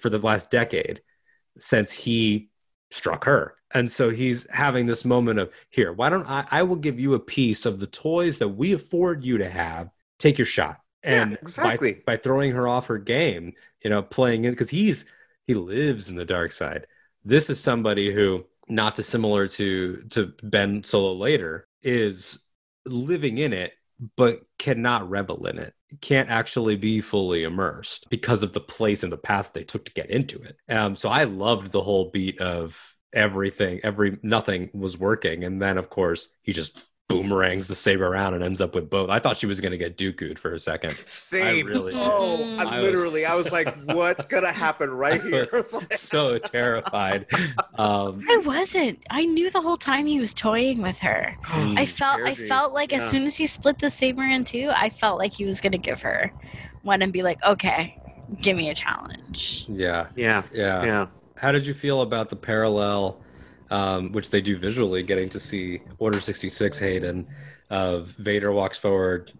for the last decade since he struck her. And so he's having this moment of here why don't i i will give you a piece of the toys that we afford you to have. Take your shot. Yeah, and exactly. by, by throwing her off her game you know playing in because he's he lives in the dark side. This is somebody who not dissimilar to to ben solo later is living in it but cannot revel in it. Can't actually be fully immersed because of the place and the path they took to get into it. Um so i loved the whole beat of everything every nothing was working. And then of course he just boomerangs the saber around and ends up with both i thought she was going to get dooku'd for a second Same. really- oh. I I was- literally, I was like, "What's gonna happen right I here?" was so terrified um I wasn't. I knew the whole time he was toying with her. I felt I felt like as soon as he split the saber in two, I felt like he was gonna give her one and be like, Okay, give me a challenge. yeah yeah, yeah yeah. how did you feel about the parallel um, which they do visually getting to see order 66 hayden of vader walks forward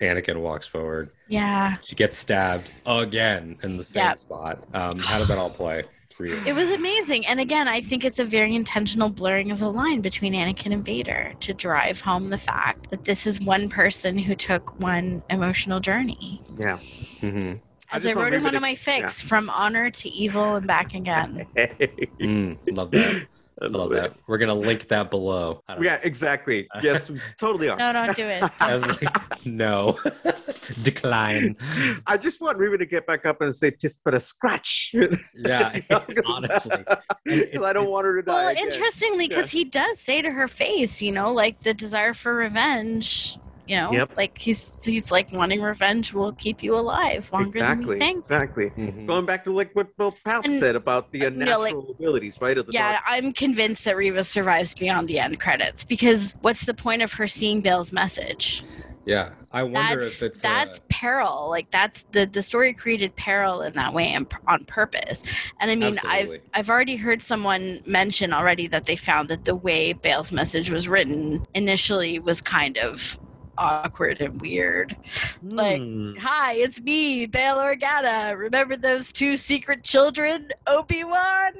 anakin walks forward Yeah. she gets stabbed again in the same Yep. spot um, how did that all play for you It was amazing. And again, I think it's a very intentional blurring of the line between Anakin and Vader to drive home the fact that this is one person who took one emotional journey. yeah. hmm As just I, wrote in one of my fics, from honor to evil and back again. mm, love that I love love that it. we're gonna link that below I don't Yeah, exactly. Yes, totally. Are. No, don't do it. I was like, no, decline. I just want Reva to get back up and say, "Tis but a scratch." Yeah, You know, 'cause- honestly, because I don't want her to die. Well, again. interestingly, because he does say to her face, you know, like the desire for revenge. You know, Yep. like he's he's like wanting revenge will keep you alive longer than exactly, you think. exactly. Mhm. Going back to like what Bill Pout And- said about the uh, unnatural no, like- abilities, right? Of the Yeah, dark I'm convinced that Reva survives beyond the end credits because what's the point of her seeing Bail's message? Yeah, I wonder That's if it's that's uh, peril. Like that's the the story created peril in that way and on purpose. And I mean, Absolutely. I've I've already heard someone mention already that they found that the way Bail's message was written initially was kind of awkward and weird. like- Hmm. Hi, it's me, Bail Organa. Remember those two secret children, Obi Wan?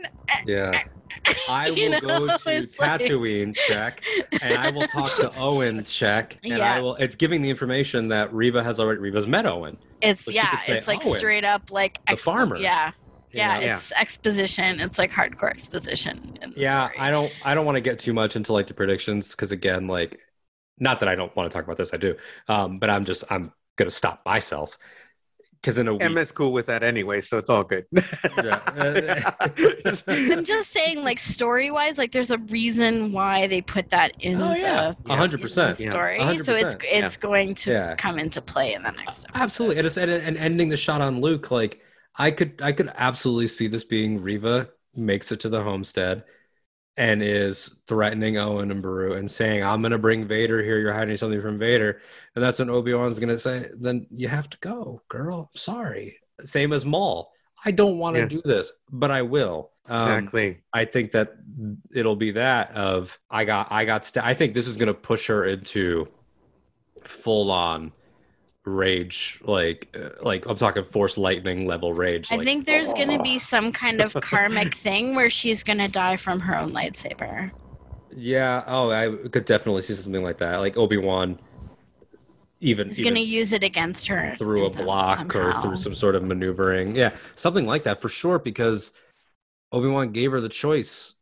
yeah. I will You know, go to it's like- Tatooine check, and I will talk to Owen check, and Yeah. I will. It's giving the information that Reva has already. Reva's met Owen. It's she yeah, say it's like Owen, straight up like the farmer, Yeah, you yeah, know? it's exposition. It's like hardcore exposition. In the Yeah, story. I don't. I don't want to get too much into like the predictions because again, like, not that I don't want to talk about this. I do, um, but I'm just I'm gonna stop myself because in a week. Emma's cool with that anyway, so it's all good. Yeah. I'm just saying, like story wise, like there's a reason why they put that in Oh, yeah. A hundred percent the Yeah. story. A hundred So it's percent. it's going to Yeah. come into play in the next episode. Absolutely, and, it's, and, and ending the shot on Luke, like I could, I could absolutely see this being Reva makes it to the homestead and is threatening Owen and Beru and saying, "I'm going to bring Vader here. You're hiding something from Vader," and that's when Obi Wan's going to say, "Then you have to go, girl. I'm sorry." Same as Maul. I don't want to Yeah. do this, but I will. Um, exactly. I think that it'll be that of I got I got st- I think this is going to push her into full on rage like uh, like I'm talking force lightning level rage I like, think there's going to "Oh." be some kind of karmic thing where she's going to die from her own lightsaber. yeah oh I could definitely see something like that like Obi-Wan even, He's even to use it against her through a block or through some sort of maneuvering yeah something like that for sure because Obi-Wan gave her the choice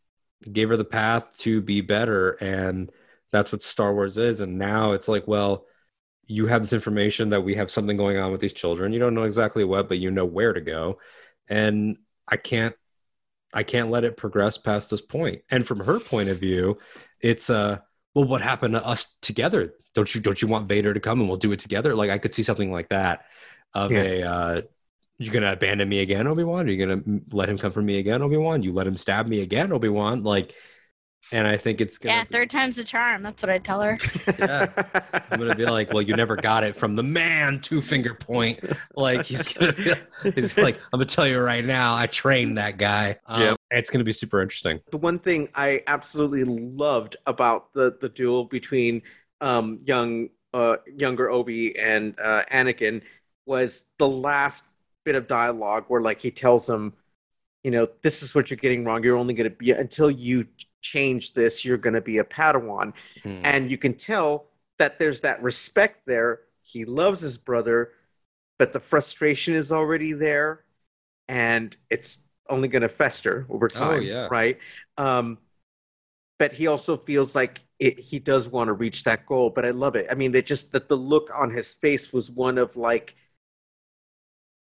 gave her the path to be better and that's what Star Wars is and now it's like well you have this information that we have something going on with these children you don't know exactly what but you know where to go and I can't I can't let it progress past this point. and from her point of view it's uh well what happened to us together don't you don't you want Vader to come and we'll do it together like I could see something like that of Yeah. a uh you're gonna abandon me again, Obi Wan? Are you gonna let him come for me again, Obi Wan? You let him stab me again, Obi Wan? Like, and I think it's gonna. Yeah, third time's the charm. That's what I tell her. Yeah. I'm gonna be like, well, you never got it from the man two finger point. Like he's gonna be, he's like, I'm gonna tell you right now, I trained that guy. Um, Yep. It's gonna be super interesting. the one thing I absolutely loved about the the duel between um, young uh, younger Obi and uh, Anakin was the last bit of dialogue where like he tells him, you know, this is what you're getting wrong. You're only going to be until you change this. You're going to be a Padawan, Hmm. and you can tell that there's that respect there. He loves his brother, but the frustration is already there, and it's only going to fester over time. Oh, yeah. right. Um, but he also feels like it, he does want to reach that goal. But I love it. I mean, they just that the look on his face was one of like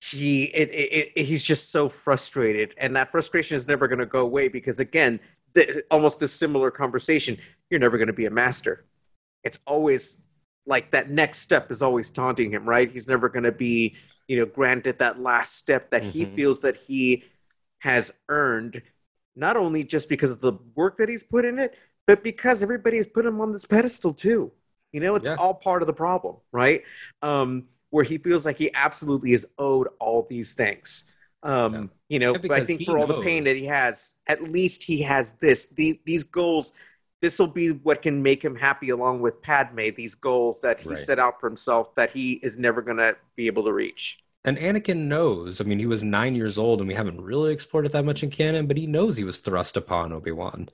he it, it, it, he's just so frustrated, and that frustration is never going to go away because again, the, almost this similar conversation. You're never going to be a master. It's always like that next step is always taunting him, right? He's never going to be, you know, granted that last step that he Mhm. feels that he has earned, not only just because of the work that he's put in it, but because everybody has put him on this pedestal too. You know, it's Yeah. all part of the problem, right? Um, where he feels like he absolutely is owed all these things. Um, Yeah. You know, Yeah, but I think for all the pain that he has, at least he has this. These these goals. This will be what can make him happy, along with Padme. These goals that he Right. set out for himself that he is never going to be able to reach. And Anakin knows. I mean, he was nine years old, and we haven't really explored it that much in canon, but he knows he was thrust upon Obi Wan.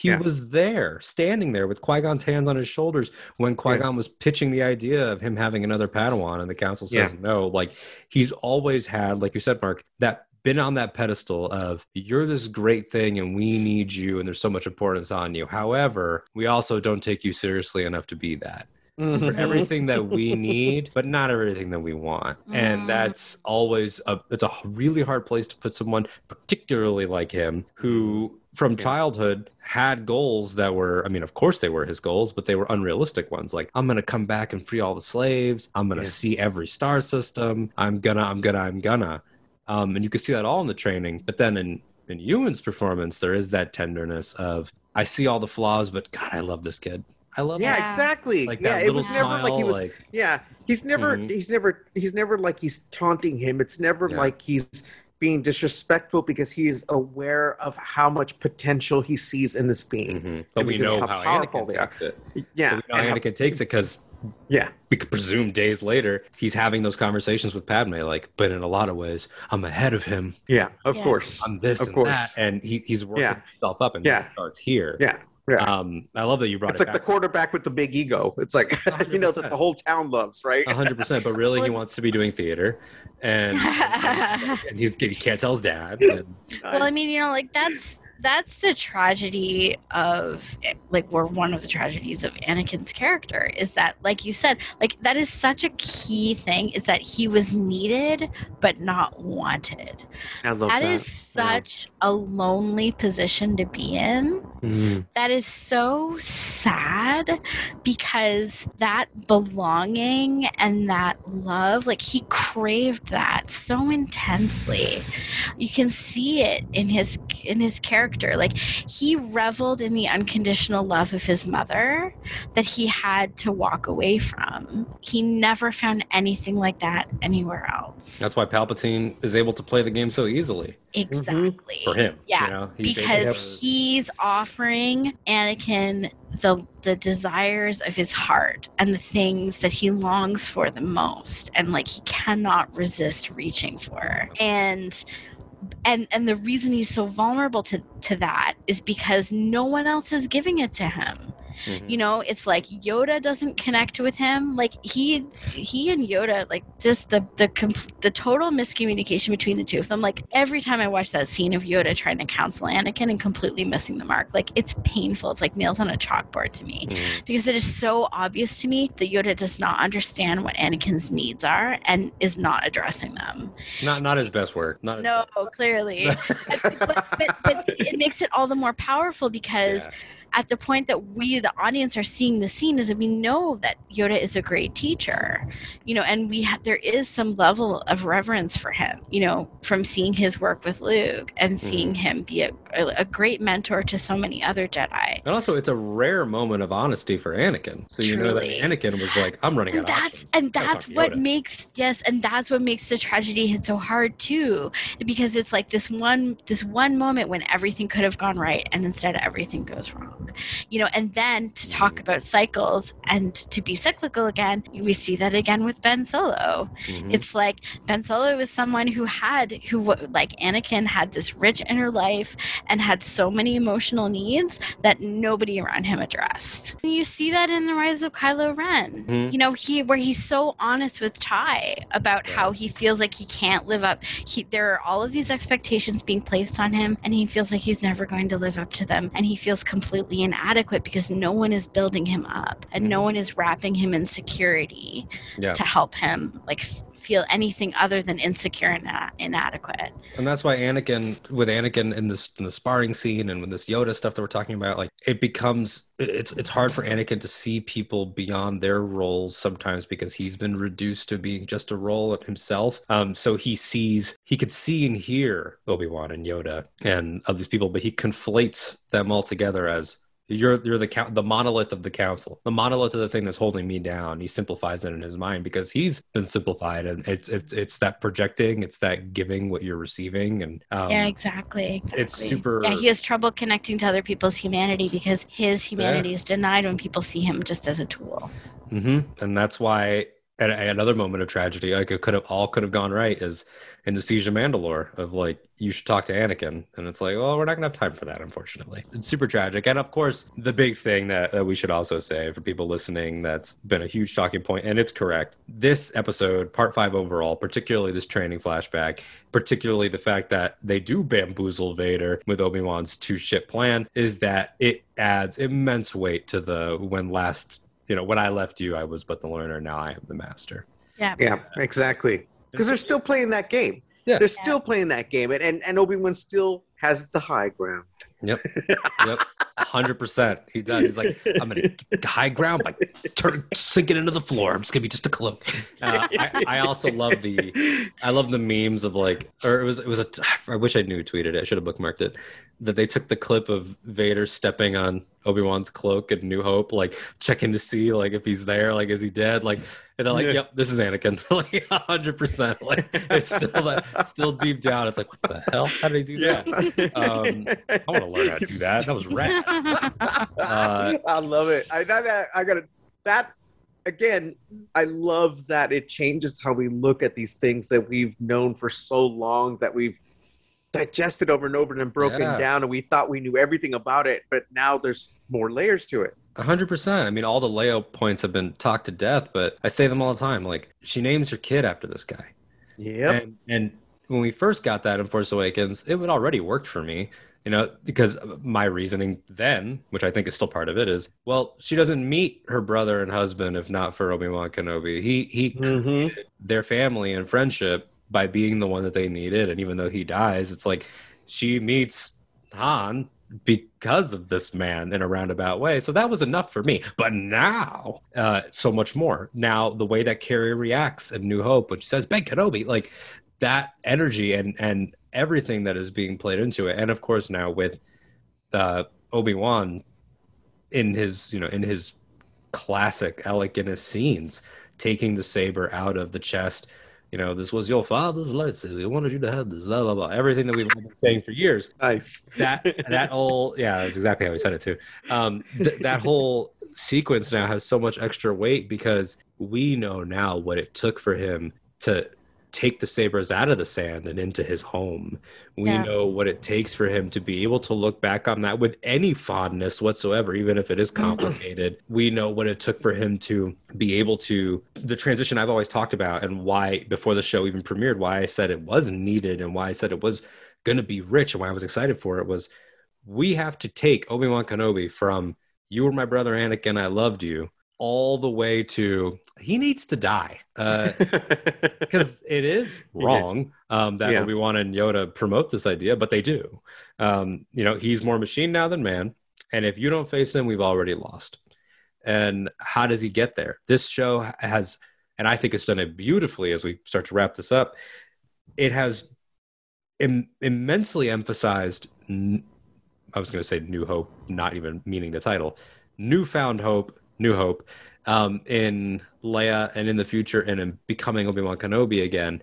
He Yeah. was there, standing there with Qui Gon's hands on his shoulders when Qui Gon was pitching the idea of him having another Padawan, and the council says Yeah. no. Like, he's always had, like you said, Mark, that been on that pedestal of you're this great thing and we need you and there's so much importance on you. However, we also don't take you seriously enough to be that for everything that we need, but not everything that we want. Mm. And that's always a it's a really hard place to put someone, particularly like him, who from childhood had goals that were, I mean, of course they were his goals, but they were unrealistic ones. Like, I'm gonna come back and free all the slaves. I'm gonna Yeah. see every star system. I'm gonna, I'm gonna, I'm gonna. Um, and you can see that all in the training. But then in in Ewan's performance, there is that tenderness of I see all the flaws, but God, I love this kid. I love Yeah, him. Yeah. exactly. Like yeah, that it little was never like he smile, was. like- yeah, he's never. Mhm. He's never. He's never like he's taunting him. It's never Yeah. like he's being disrespectful because he is aware of how much potential he sees in this being. Mhm. But And we know how how Anakin takes it. Yeah, But we know and how how- Anakin takes it because yeah, we could presume days later he's having those conversations with Padme, like, but in a lot of ways, I'm ahead of him. yeah. Of Yeah. course, I'm this Of and course. that, and he, he's working Yeah. himself up, and Yeah. that starts here. yeah, yeah. Um, I love that you brought it's it like the quarterback with the big ego. It's like you know that the whole town loves, right? hundred percent, but really, he wants to be doing theater, and and he's he can't tell his dad. and- well i mean you know like that's that's the tragedy of like we're one of the tragedies of anakin's character is that like you said like that is such a key thing is that he was needed but not wanted. I love that is such a lonely position to be in. Mm, that is so sad because that belonging and that love like he craved that so intensely. You can see it in his in his character. Like he reveled in the unconditional love of his mother that he had to walk away from. He never found anything like that anywhere else. That's why Palpatine is able to play the game so easily exactly for him. Yeah, you know? He's because to- he's offering Anakin the the desires of his heart and the things that he longs for the most and like he cannot resist reaching for and and and the reason he's so vulnerable to to that is because no one else is giving it to him Mhm. you know it's like yoda doesn't connect with him like he he and yoda like just the the com- the total miscommunication between the two of them like every time i watch that scene of yoda trying to counsel anakin and completely missing the mark like it's painful it's like nails on a chalkboard to me Mhm. because it is so obvious to me that yoda does not understand what anakin's needs are and is not addressing them not not his best work. Not no clearly but, but, but it makes it all the more powerful because Yeah. At the point that we the audience are seeing the scene is that we know that yoda is a great teacher you know and we ha- there is some level of reverence for him you know from seeing his work with luke and mm-hmm. seeing him be a, a, great mentor to so many other jedi. And also, it's a rare moment of honesty for Anakin. So you know that Anakin was like, "I'm running out and that's options. and that's what makes yes and that's what makes the tragedy hit so hard too because it's like this one this one moment when everything could have gone right and instead everything goes wrong you know and then to talk about cycles and to be cyclical again we see that again with ben solo Mhm. it's like Ben Solo was someone who had who like Anakin had this rich inner life and had so many emotional needs that nobody around him addressed. And you see that in the rise of Kylo Ren. Mhm. You know, he where he's so honest with Tai about Yeah. how he feels like he can't live up. He there are all of these expectations being placed on him and he feels like he's never going to live up to them and he feels completely inadequate because no one is building him up and no Mhm. one is wrapping him in security yeah. to help him like feel anything other than insecure and ina- inadequate. And that's why Anakin, with Anakin in this in the sparring scene and with this Yoda stuff that we're talking about, like it becomes it's it's hard for Anakin to see people beyond their roles sometimes because he's been reduced to being just a role himself. Um, so he sees he could see and hear Obi Wan and Yoda and other people, but he conflates them all together as you're you're the the monolith of the council the monolith of the thing that's holding me down he simplifies it in his mind because he's been simplified and it's it's it's that projecting it's that giving what you're receiving and um, yeah, exactly, exactly. it's super- Yeah, he has trouble connecting to other people's humanity because his humanity is denied when people see him just as a tool. Mm-hmm. And that's why at another moment of tragedy, like it could have all could have gone right is in the siege of Mandalore of like you should talk to Anakin, and it's like, well, we're not gonna have time for that, unfortunately. It's super tragic, and of course, the big thing that, that we should also say for people listening that's been a huge talking point, and it's correct. This episode, part five overall, particularly this training flashback, particularly the fact that they do bamboozle Vader with Obi Wan's two ship plan, is that it adds immense weight to the when last you know, when I left you, I was but the learner. Now I am the master. Yeah. Yeah, exactly. Because they're still playing that game. Yeah. They're still playing that game, and and, and Obi Wan still has the high ground. Yep. Yep. hundred percent. He does. He's like, I'm gonna high ground by turn sink it into the floor. I'm just gonna be just a cloak. Uh, I, I also love the I love the memes of like, or it was it was a. I wish I knew who tweeted it. I should have bookmarked it. That they took the clip of Vader stepping on Obi Wan's cloak in New Hope, like checking to see like if he's there, like is he dead, like. And they're like, Yeah. "Yep, this is Anakin." like, hundred percent. Like, it's still that, still deep down. It's like, what the hell? How did he do that? Um, I want to learn how to do that. That was rad. Uh, I love it. I that, that- I gotta that again. I love that it changes how we look at these things that we've known for so long that we've digested over and over and then broken Yeah. down, and we thought we knew everything about it, but now there's more layers to it. A hundred percent. I mean, all the Leo points have been talked to death, but I say them all the time. Like, she names her kid after this guy. Yeah. And, and when we first got that in Force Awakens, it had already worked for me, you know, because my reasoning then, which I think is still part of it, is well, she doesn't meet her brother and husband if not for Obi Wan Kenobi. He he Mhm. created their family and friendship by being the one that they needed, and even though he dies, it's like she meets Han because of this man in a roundabout way. So that was enough for me. But now, uh, so much more. Now, the way that Carrie reacts in New Hope, when she says Ben Kenobi, like that energy and and everything that is being played into it, and of course now with uh, Obi Wan in his you know in his classic elegant scenes, taking the saber out of the chest. You know, this was your father's lightsaber. We wanted you to have this. Blah blah blah. Everything that we've been saying for years Nice. that that whole yeah that's exactly how he said it too um th- that whole sequence now has so much extra weight because we know now what it took for him to take the sabers out of the sand and into his home. We Yeah. know what it takes for him to be able to look back on that with any fondness whatsoever even if it is mm. complicated. We know what it took for him to be able to the transition i've always talked about and why before the show even premiered why i said it was needed and why i said it was going to be rich and why I was excited for it was we have to take Obi-Wan Kenobi from you were my brother Anakin, I loved you, all the way to he needs to die. Uh, because it is wrong um, that Yeah. Obi-Wan and Yoda promote this idea, but they do. Um, you know, he's more machine now than man. And if you don't face him, we've already lost. And how does he get there? This show has, and I think it's done it beautifully as we start to wrap this up. It has Im- immensely emphasized, n- I was going to say New Hope, not even meaning the title, newfound hope, New Hope, um, in Leia and in the future and in becoming Obi Wan Kenobi again.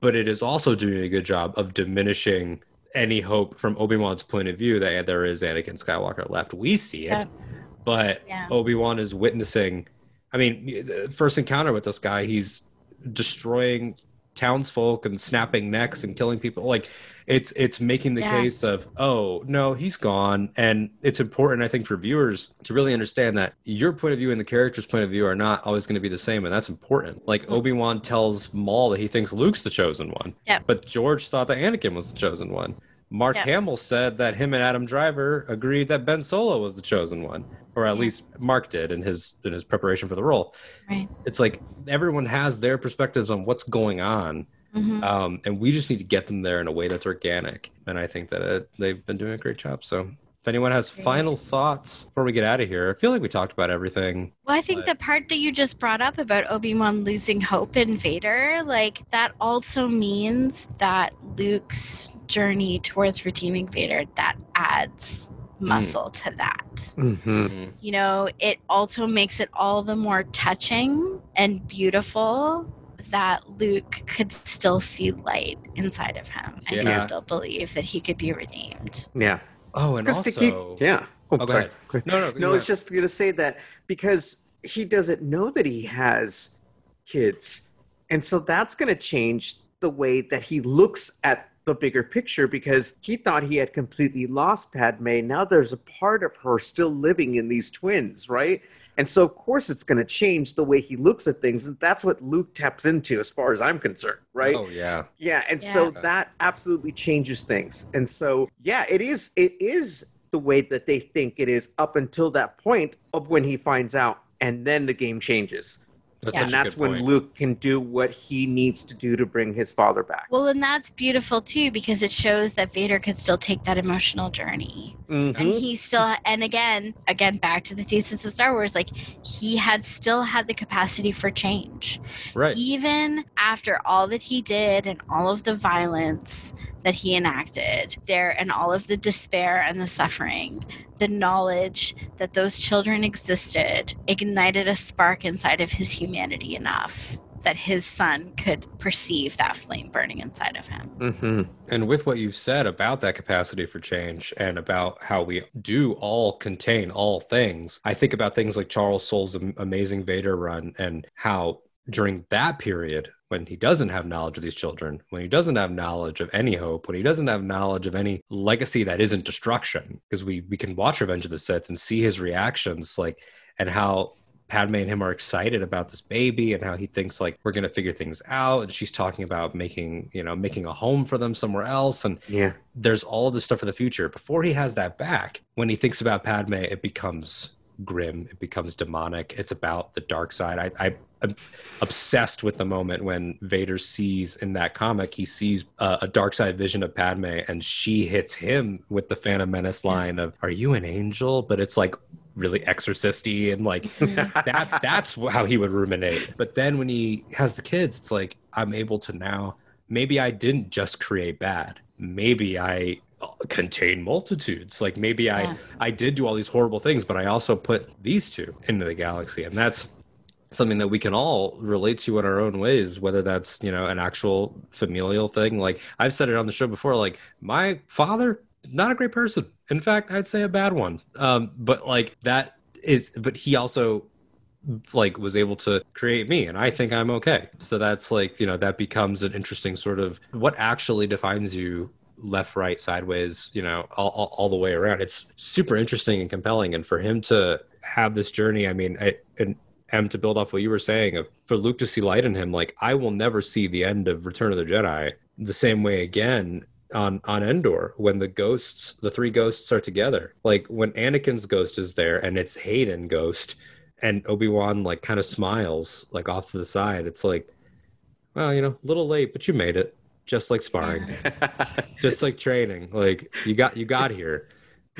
But it is also doing a good job of diminishing any hope from Obi Wan's point of view that there is Anakin Skywalker left. We see it, but Yeah. Obi Wan is witnessing. I mean, first encounter with this guy, he's destroying townsfolk and snapping necks and killing people. Like it's it's making the Yeah. case of oh no, he's gone, and it's important I think for viewers to really understand that your point of view and the character's point of view are not always going to be the same, and that's important. Like Mm-hmm. Obi Wan tells Maul that he thinks Luke's the chosen one, Yep. but George thought that Anakin was the chosen one. Mark Yep. Hamill said that him and Adam Driver agreed that Ben Solo was the chosen one, or at least Mark did in his in his preparation for the role. Right. It's like everyone has their perspectives on what's going on, Mhm. um, and we just need to get them there in a way that's organic. And I think that uh they've been doing a great job. So, if anyone has final thoughts before we get out of here, I feel like we talked about everything. Well, I think But- the part that you just brought up about Obi Wan losing hope in Vader, like that also means that Luke's journey towards redeeming Vader that adds muscle to that. Mm-hmm. You know, it also makes it all the more touching and beautiful that Luke could still see light inside of him and Yeah. could still believe that he could be redeemed. Yeah. Oh, and 'Cause also, the key- yeah. Oh, Oh, go sorry. ahead. no, no, No, it's just going to say that because he doesn't know that he has kids. And so that's going to change the way that he looks at the bigger picture because he thought he had completely lost Padme. Now there's a part of her still living in these twins, right? And so, of course, it's going to change the way he looks at things. And that's what Luke taps into, as far as I'm concerned, right? Oh yeah, Yeah, and so that absolutely changes things. And so, yeah, it is it is the way that they think it is up until that point of when he finds out and then the game changes. That's Yeah. and that's when point. Luke can do what he needs to do to bring his father back. Well, and that's beautiful too because it shows that Vader could still take that emotional journey. Mhm. and he still and again again back to the thesis of star wars like he had still had the capacity for change right. even after all that he did and all of the violence that he enacted there and all of the despair and the suffering the knowledge that those children existed ignited a spark inside of his humanity enough that his son could perceive that flame burning inside of him Mhm. And with what you said about that capacity for change and about how we do all contain all things, I think about things like Charles Soule's amazing Vader run and how during that period, when he doesn't have knowledge of these children, when he doesn't have knowledge of any hope, when he doesn't have knowledge of any legacy that isn't destruction, because we we can watch Revenge of the Sith and see his reactions, like and how Padme and him are excited about this baby and how he thinks like we're gonna figure things out. And she's talking about making, you know, making a home for them somewhere else. And Yeah. there's all this stuff for the future. Before he has that back, when he thinks about Padme, it becomes grim. It becomes demonic. It's about the dark side. I, I I'm obsessed with the moment when Vader sees in that comic, he sees uh, a dark side vision of Padme, and she hits him with the Phantom Menace line of "Are you an angel?" But it's like really exorcisty and like that's that's how he would ruminate. But then when he has the kids, it's like I'm able to now. Maybe I didn't just create bad. Maybe I contain multitudes. Like maybe Yeah. I I did do all these horrible things, but I also put these two into the galaxy, and that's something that we can all relate to in our own ways whether that's you know an actual familial thing. Like i've said it on the show before like my father not a great person. In fact i'd say a bad one. Um but like that is but he also like was able to create me and i think i'm okay. So that's like you know that becomes an interesting sort of what actually defines you left right sideways you know all, all, all the way around. It's super interesting and compelling. And for him to have this journey i mean I, and em to build off what you were saying of for luke to see light in him like i will never see the end of return of the jedi the same way again on on Endor when the ghosts the three ghosts are together. Like when Anakin's ghost is there and it's Hayden ghost and Obi-Wan like kind of smiles like off to the side it's like well you know a little late but you made it just like sparring just like training like you got you got here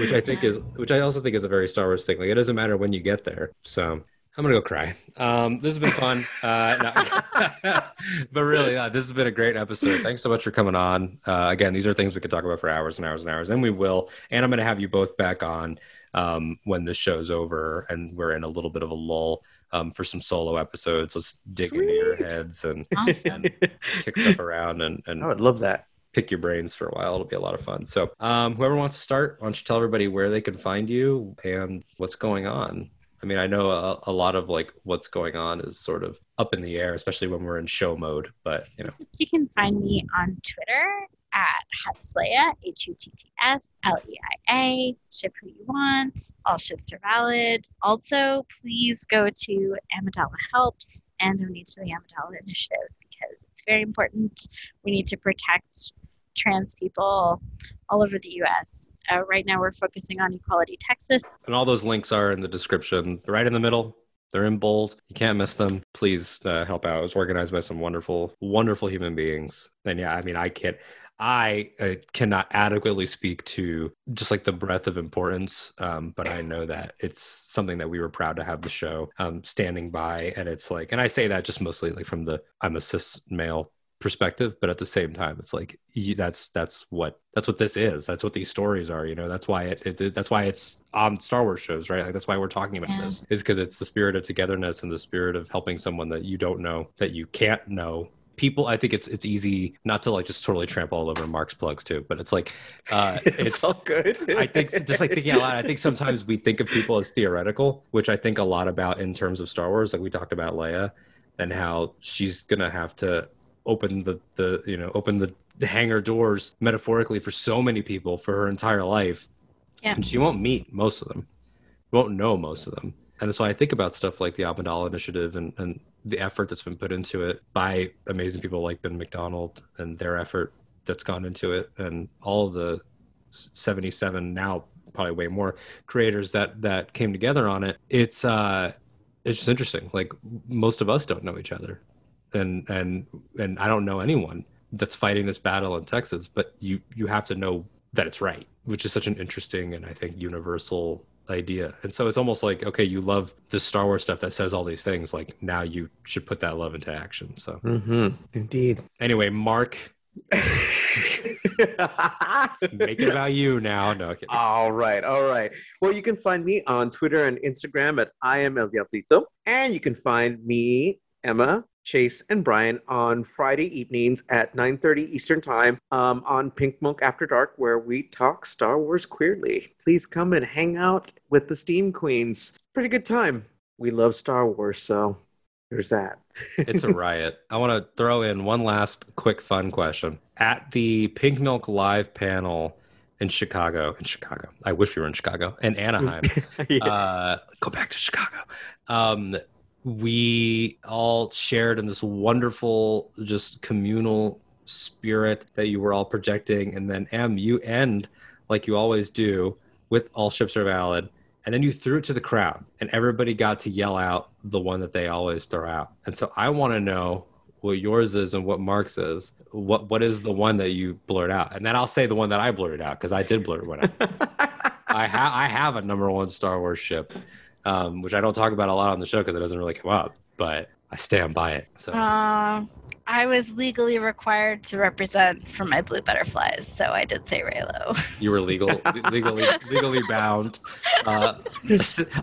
which I think is which I also think is a very Star Wars thing. Like it doesn't matter when you get there. So I'm gonna go cry. Um, this has been fun, uh, no. but really, uh, this has been a great episode. Thanks so much for coming on. Uh, again, these are things we could talk about for hours and hours and hours, and we will. And I'm gonna have you both back on um, when this show's over and we're in a little bit of a lull um, for some solo episodes. Let's dig into your heads and, Awesome. and kick stuff around and, and I would love that. pick your brains for a while. It'll be a lot of fun. So, um, whoever wants to start, why don't you tell everybody where they can find you and what's going on? I mean, I know a, a lot of like what's going on is sort of up in the air, especially when we're in show mode. But you know, You can find me on Twitter at Huttsleia, H U T T S L E I A. Ship who you want. All ships are valid. Also, please go to Amidala Helps and donate to the Amidala Initiative because it's very important. We need to protect trans people all over the U.S. Uh, right now, we're focusing on Equality Texas. and all those links are in the description, right in the middle. They're in bold. You can't miss them. Please uh, help out. It was organized by some wonderful, wonderful human beings. And yeah, I mean, I can't. I uh, cannot adequately speak to just like the breadth of importance, um, but I know that it's something that we were proud to have the show um, standing by, and it's like, and I say that just mostly like from the I'm a cis male perspective, but at the same time, it's like that's that's what that's what this is. That's what these stories are. You know, that's why it, it that's why it's on Star Wars shows, right? Like that's why we're talking about Yeah. this is because it's the spirit of togetherness and the spirit of helping someone that you don't know that you can't know people i think it's it's easy not to like just totally trample all over mark's plugs too but it's like uh it's, it's all good. I think just like thinking out loud, I think sometimes we think of people as theoretical, which I think a lot about in terms of Star Wars. Like we talked about Leia and how she's gonna have to open the the you know open the, the hangar doors metaphorically for so many people for her entire life. Yeah. And she won't meet most of them. Won't know most of them. And so I think about stuff like the Amidala Initiative and, and the effort that's been put into it by amazing people like Ben McDonald and their effort that's gone into it and all of the 77 now probably way more creators that that came together on it. It's uh it's just interesting. Like most of us don't know each other. And and and i don't know anyone that's fighting this battle in texas but you you have to know that it's right which is such an interesting and i think universal idea and so it's almost like okay you love the star wars stuff that says all these things like now you should put that love into action so hmm Indeed. anyway mark make it about you now no okay. all right, all right. Well, you can find me on Twitter and Instagram at I am El Diablito, and you can find me, Emma, Chase, and Brian on Friday evenings at 9:30 Eastern Time um, on Pink Milk After Dark, where we talk Star Wars queerly. Please come and hang out with the Steam Queens. Pretty good time. We love Star Wars, so there's that. it's a riot. I want to throw in one last quick fun question. At the Pink Milk Live panel in Chicago, in Chicago, I wish we were in Chicago, and Anaheim. Yeah. uh, go back to Chicago. Um, we all shared in this wonderful, just communal spirit that you were all projecting. And then, M, you end like you always do with All Ships Are Valid. And then you threw it to the crowd, and everybody got to yell out the one that they always throw out. And so I want to know what yours is and what Mark's is. What what is the one that you blurt out? And then I'll say the one that I blurted out because I did blurt one out. I have I have a number one Star Wars ship, um, which I don't talk about a lot on the show because it doesn't really come up, but I stand by it. So Uh, I was legally required to represent for my blue butterflies, so I did say Reylo. you were legal, legally, legally bound, uh,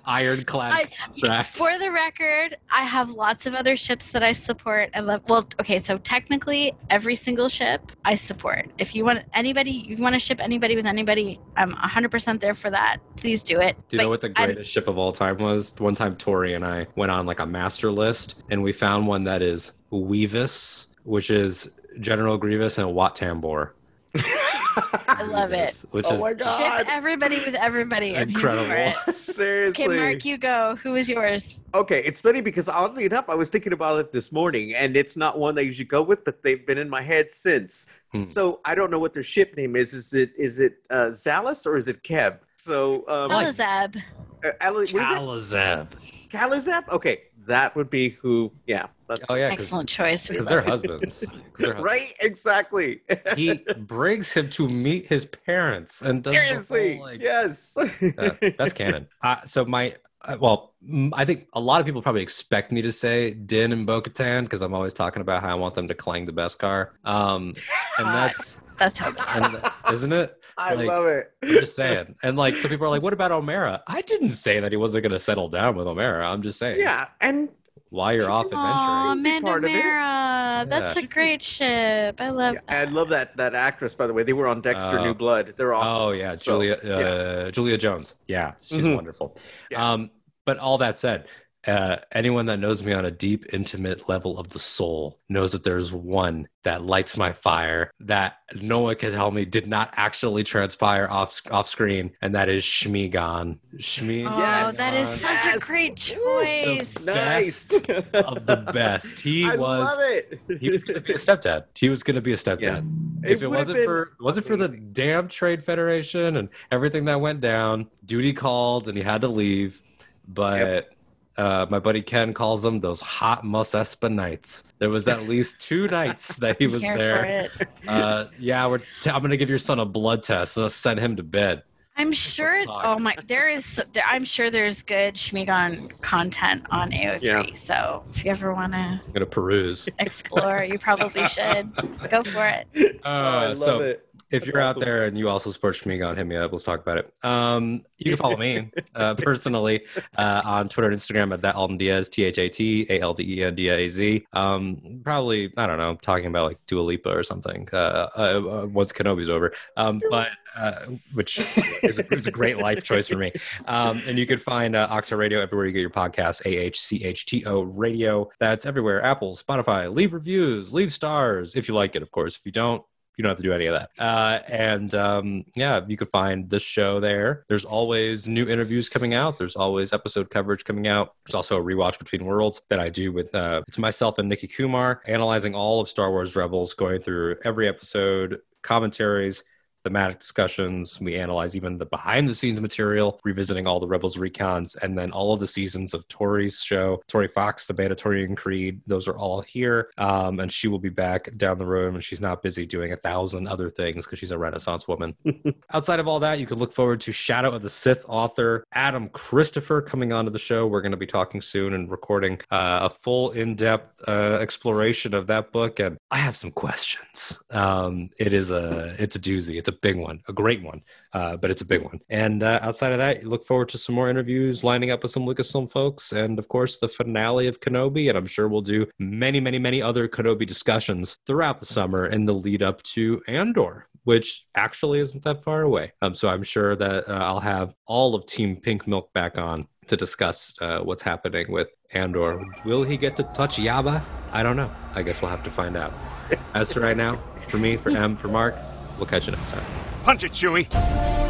ironclad I- contract. For the record, I have lots of other ships that I support and love. Well, okay, so technically, every single ship I support. If you want anybody, you want to ship anybody with anybody, I'm 100% there for that. Please do it. Do you know what the I'm- greatest ship of all time was? One time, Tori and I went on like a master list, and we found one that is Weavis, which is General Grievous and Wat Tambor. I love it. Which Oh is my Ship everybody with everybody. I'm here for Incredible. Seriously. Okay, Mark, you go. Who is yours? Okay, it's funny because oddly enough, I was thinking about it this morning, and it's not one that you should go with, but they've been in my head since. Hmm. So I don't know what their ship name is. Is it is it uh, Zalis or is it Keb? So um, Elizab. uh, Ali- what is it? Calazeb. Kalizab? Okay, that would be who. Yeah. that's- Oh yeah, Excellent choice. Because love they're it. husbands. 'Cause they're husbands. Right. Exactly. He brings him to meet his parents and does Seriously. whole, like, yes. Yeah, that's canon. Uh, so my, uh, well, I think a lot of people probably expect me to say Din and Bo-Katan because I'm always talking about how I want them to clang the beskar. Um, and that's, that's sounds and, isn't it? I Like, love it. I'm just saying. And like, some people are like, "What about Omera?" I didn't say that he wasn't going to settle down with Omera. I'm just saying. Yeah, and While you're off Aw, adventuring. be Amanda part of it. Mara. That's Yeah. a great ship. I love yeah, I that. love that that actress. By the way, they were on Dexter Uh, New Blood. They're awesome. Oh yeah, So, Julia uh, yeah. Julia Jones. Yeah, she's Mhm. wonderful. Yeah. Um, but all that said, uh, anyone that knows me on a deep, intimate level of the soul knows that there's one that lights my fire that no one can tell me did not actually transpire off off screen, and that is Shmigon. Shmi Oh, Yes. that is such Yes. a great choice. Nice. of the best. He I was. love it. He was going to be a stepdad. He was going to be a stepdad. Yeah. if it, would've wasn't been for wasn't for the damn trade federation and everything that went down, duty called and he had to leave. But uh, my buddy Ken calls them those hot Mos Espa nights. There was at least two nights that he was here there. Uh, yeah, we're t- I'm gonna give your son a blood test and I'll send him to bed. I'm sure. talk. Oh my, there is. There, I'm sure there's good Shmigon content on AO3. Yeah. So if you ever want to I'm gonna peruse. explore, you probably should go for it. Oh, I Uh, love so it. If you're out there and you also support Shmigon, hit me up. Let's talk about it. Um, you can follow me uh, personally uh, on Twitter and Instagram at that Alden Diaz, T H A T A L D E N D A Z. Um, probably, I don't know, talking about like Dua Lipa or something uh, uh, uh, once Kenobi's over. Um, but uh, which is a, is a great life choice for me. Um, and you can find uh, Ahch-To Radio everywhere you get your podcasts, A H C H T O Radio. That's everywhere Apple, Spotify. Leave reviews, leave stars if you like it, of course. If you don't, you don't have to do any of that. Uh, and um, yeah, you can find this show there. There's always new interviews coming out. There's always episode coverage coming out. There's also a rewatch between worlds that I do with uh, it's myself and Nikki Kumar, analyzing all of Star Wars Rebels, going through every episode, commentaries. Thematic discussions. We analyze even the behind the scenes material, revisiting all the Rebels recons, and then all of the seasons of Tori's show, Tori Fox, the Mandalorian Creed. Those are all here. Um, and she will be back down the road when she's not busy doing a thousand other things because she's a Renaissance woman. Outside of all that, you can look forward to Shadow of the Sith author Adam Christopher coming onto the show. We're going to be talking soon and recording uh, a full in depth uh, exploration of that book. And I have some questions. Um, it is a it's a doozy. It's a big one, a great one, uh, but it's a big one. And uh, outside of that, look forward to some more interviews lining up with some Lucasfilm folks, and of course the finale of Kenobi. And I'm sure we'll do many, many, many other Kenobi discussions throughout the summer in the lead up to Andor, which actually isn't that far away. Um, so I'm sure that uh, I'll have all of Team Pink Milk back on to discuss uh, what's happening with Andor. Will he get to touch Yaba? I don't know. I guess we'll have to find out. As for right now, for me, for M, for Mark, we'll catch you next time. Punch it, Chewie.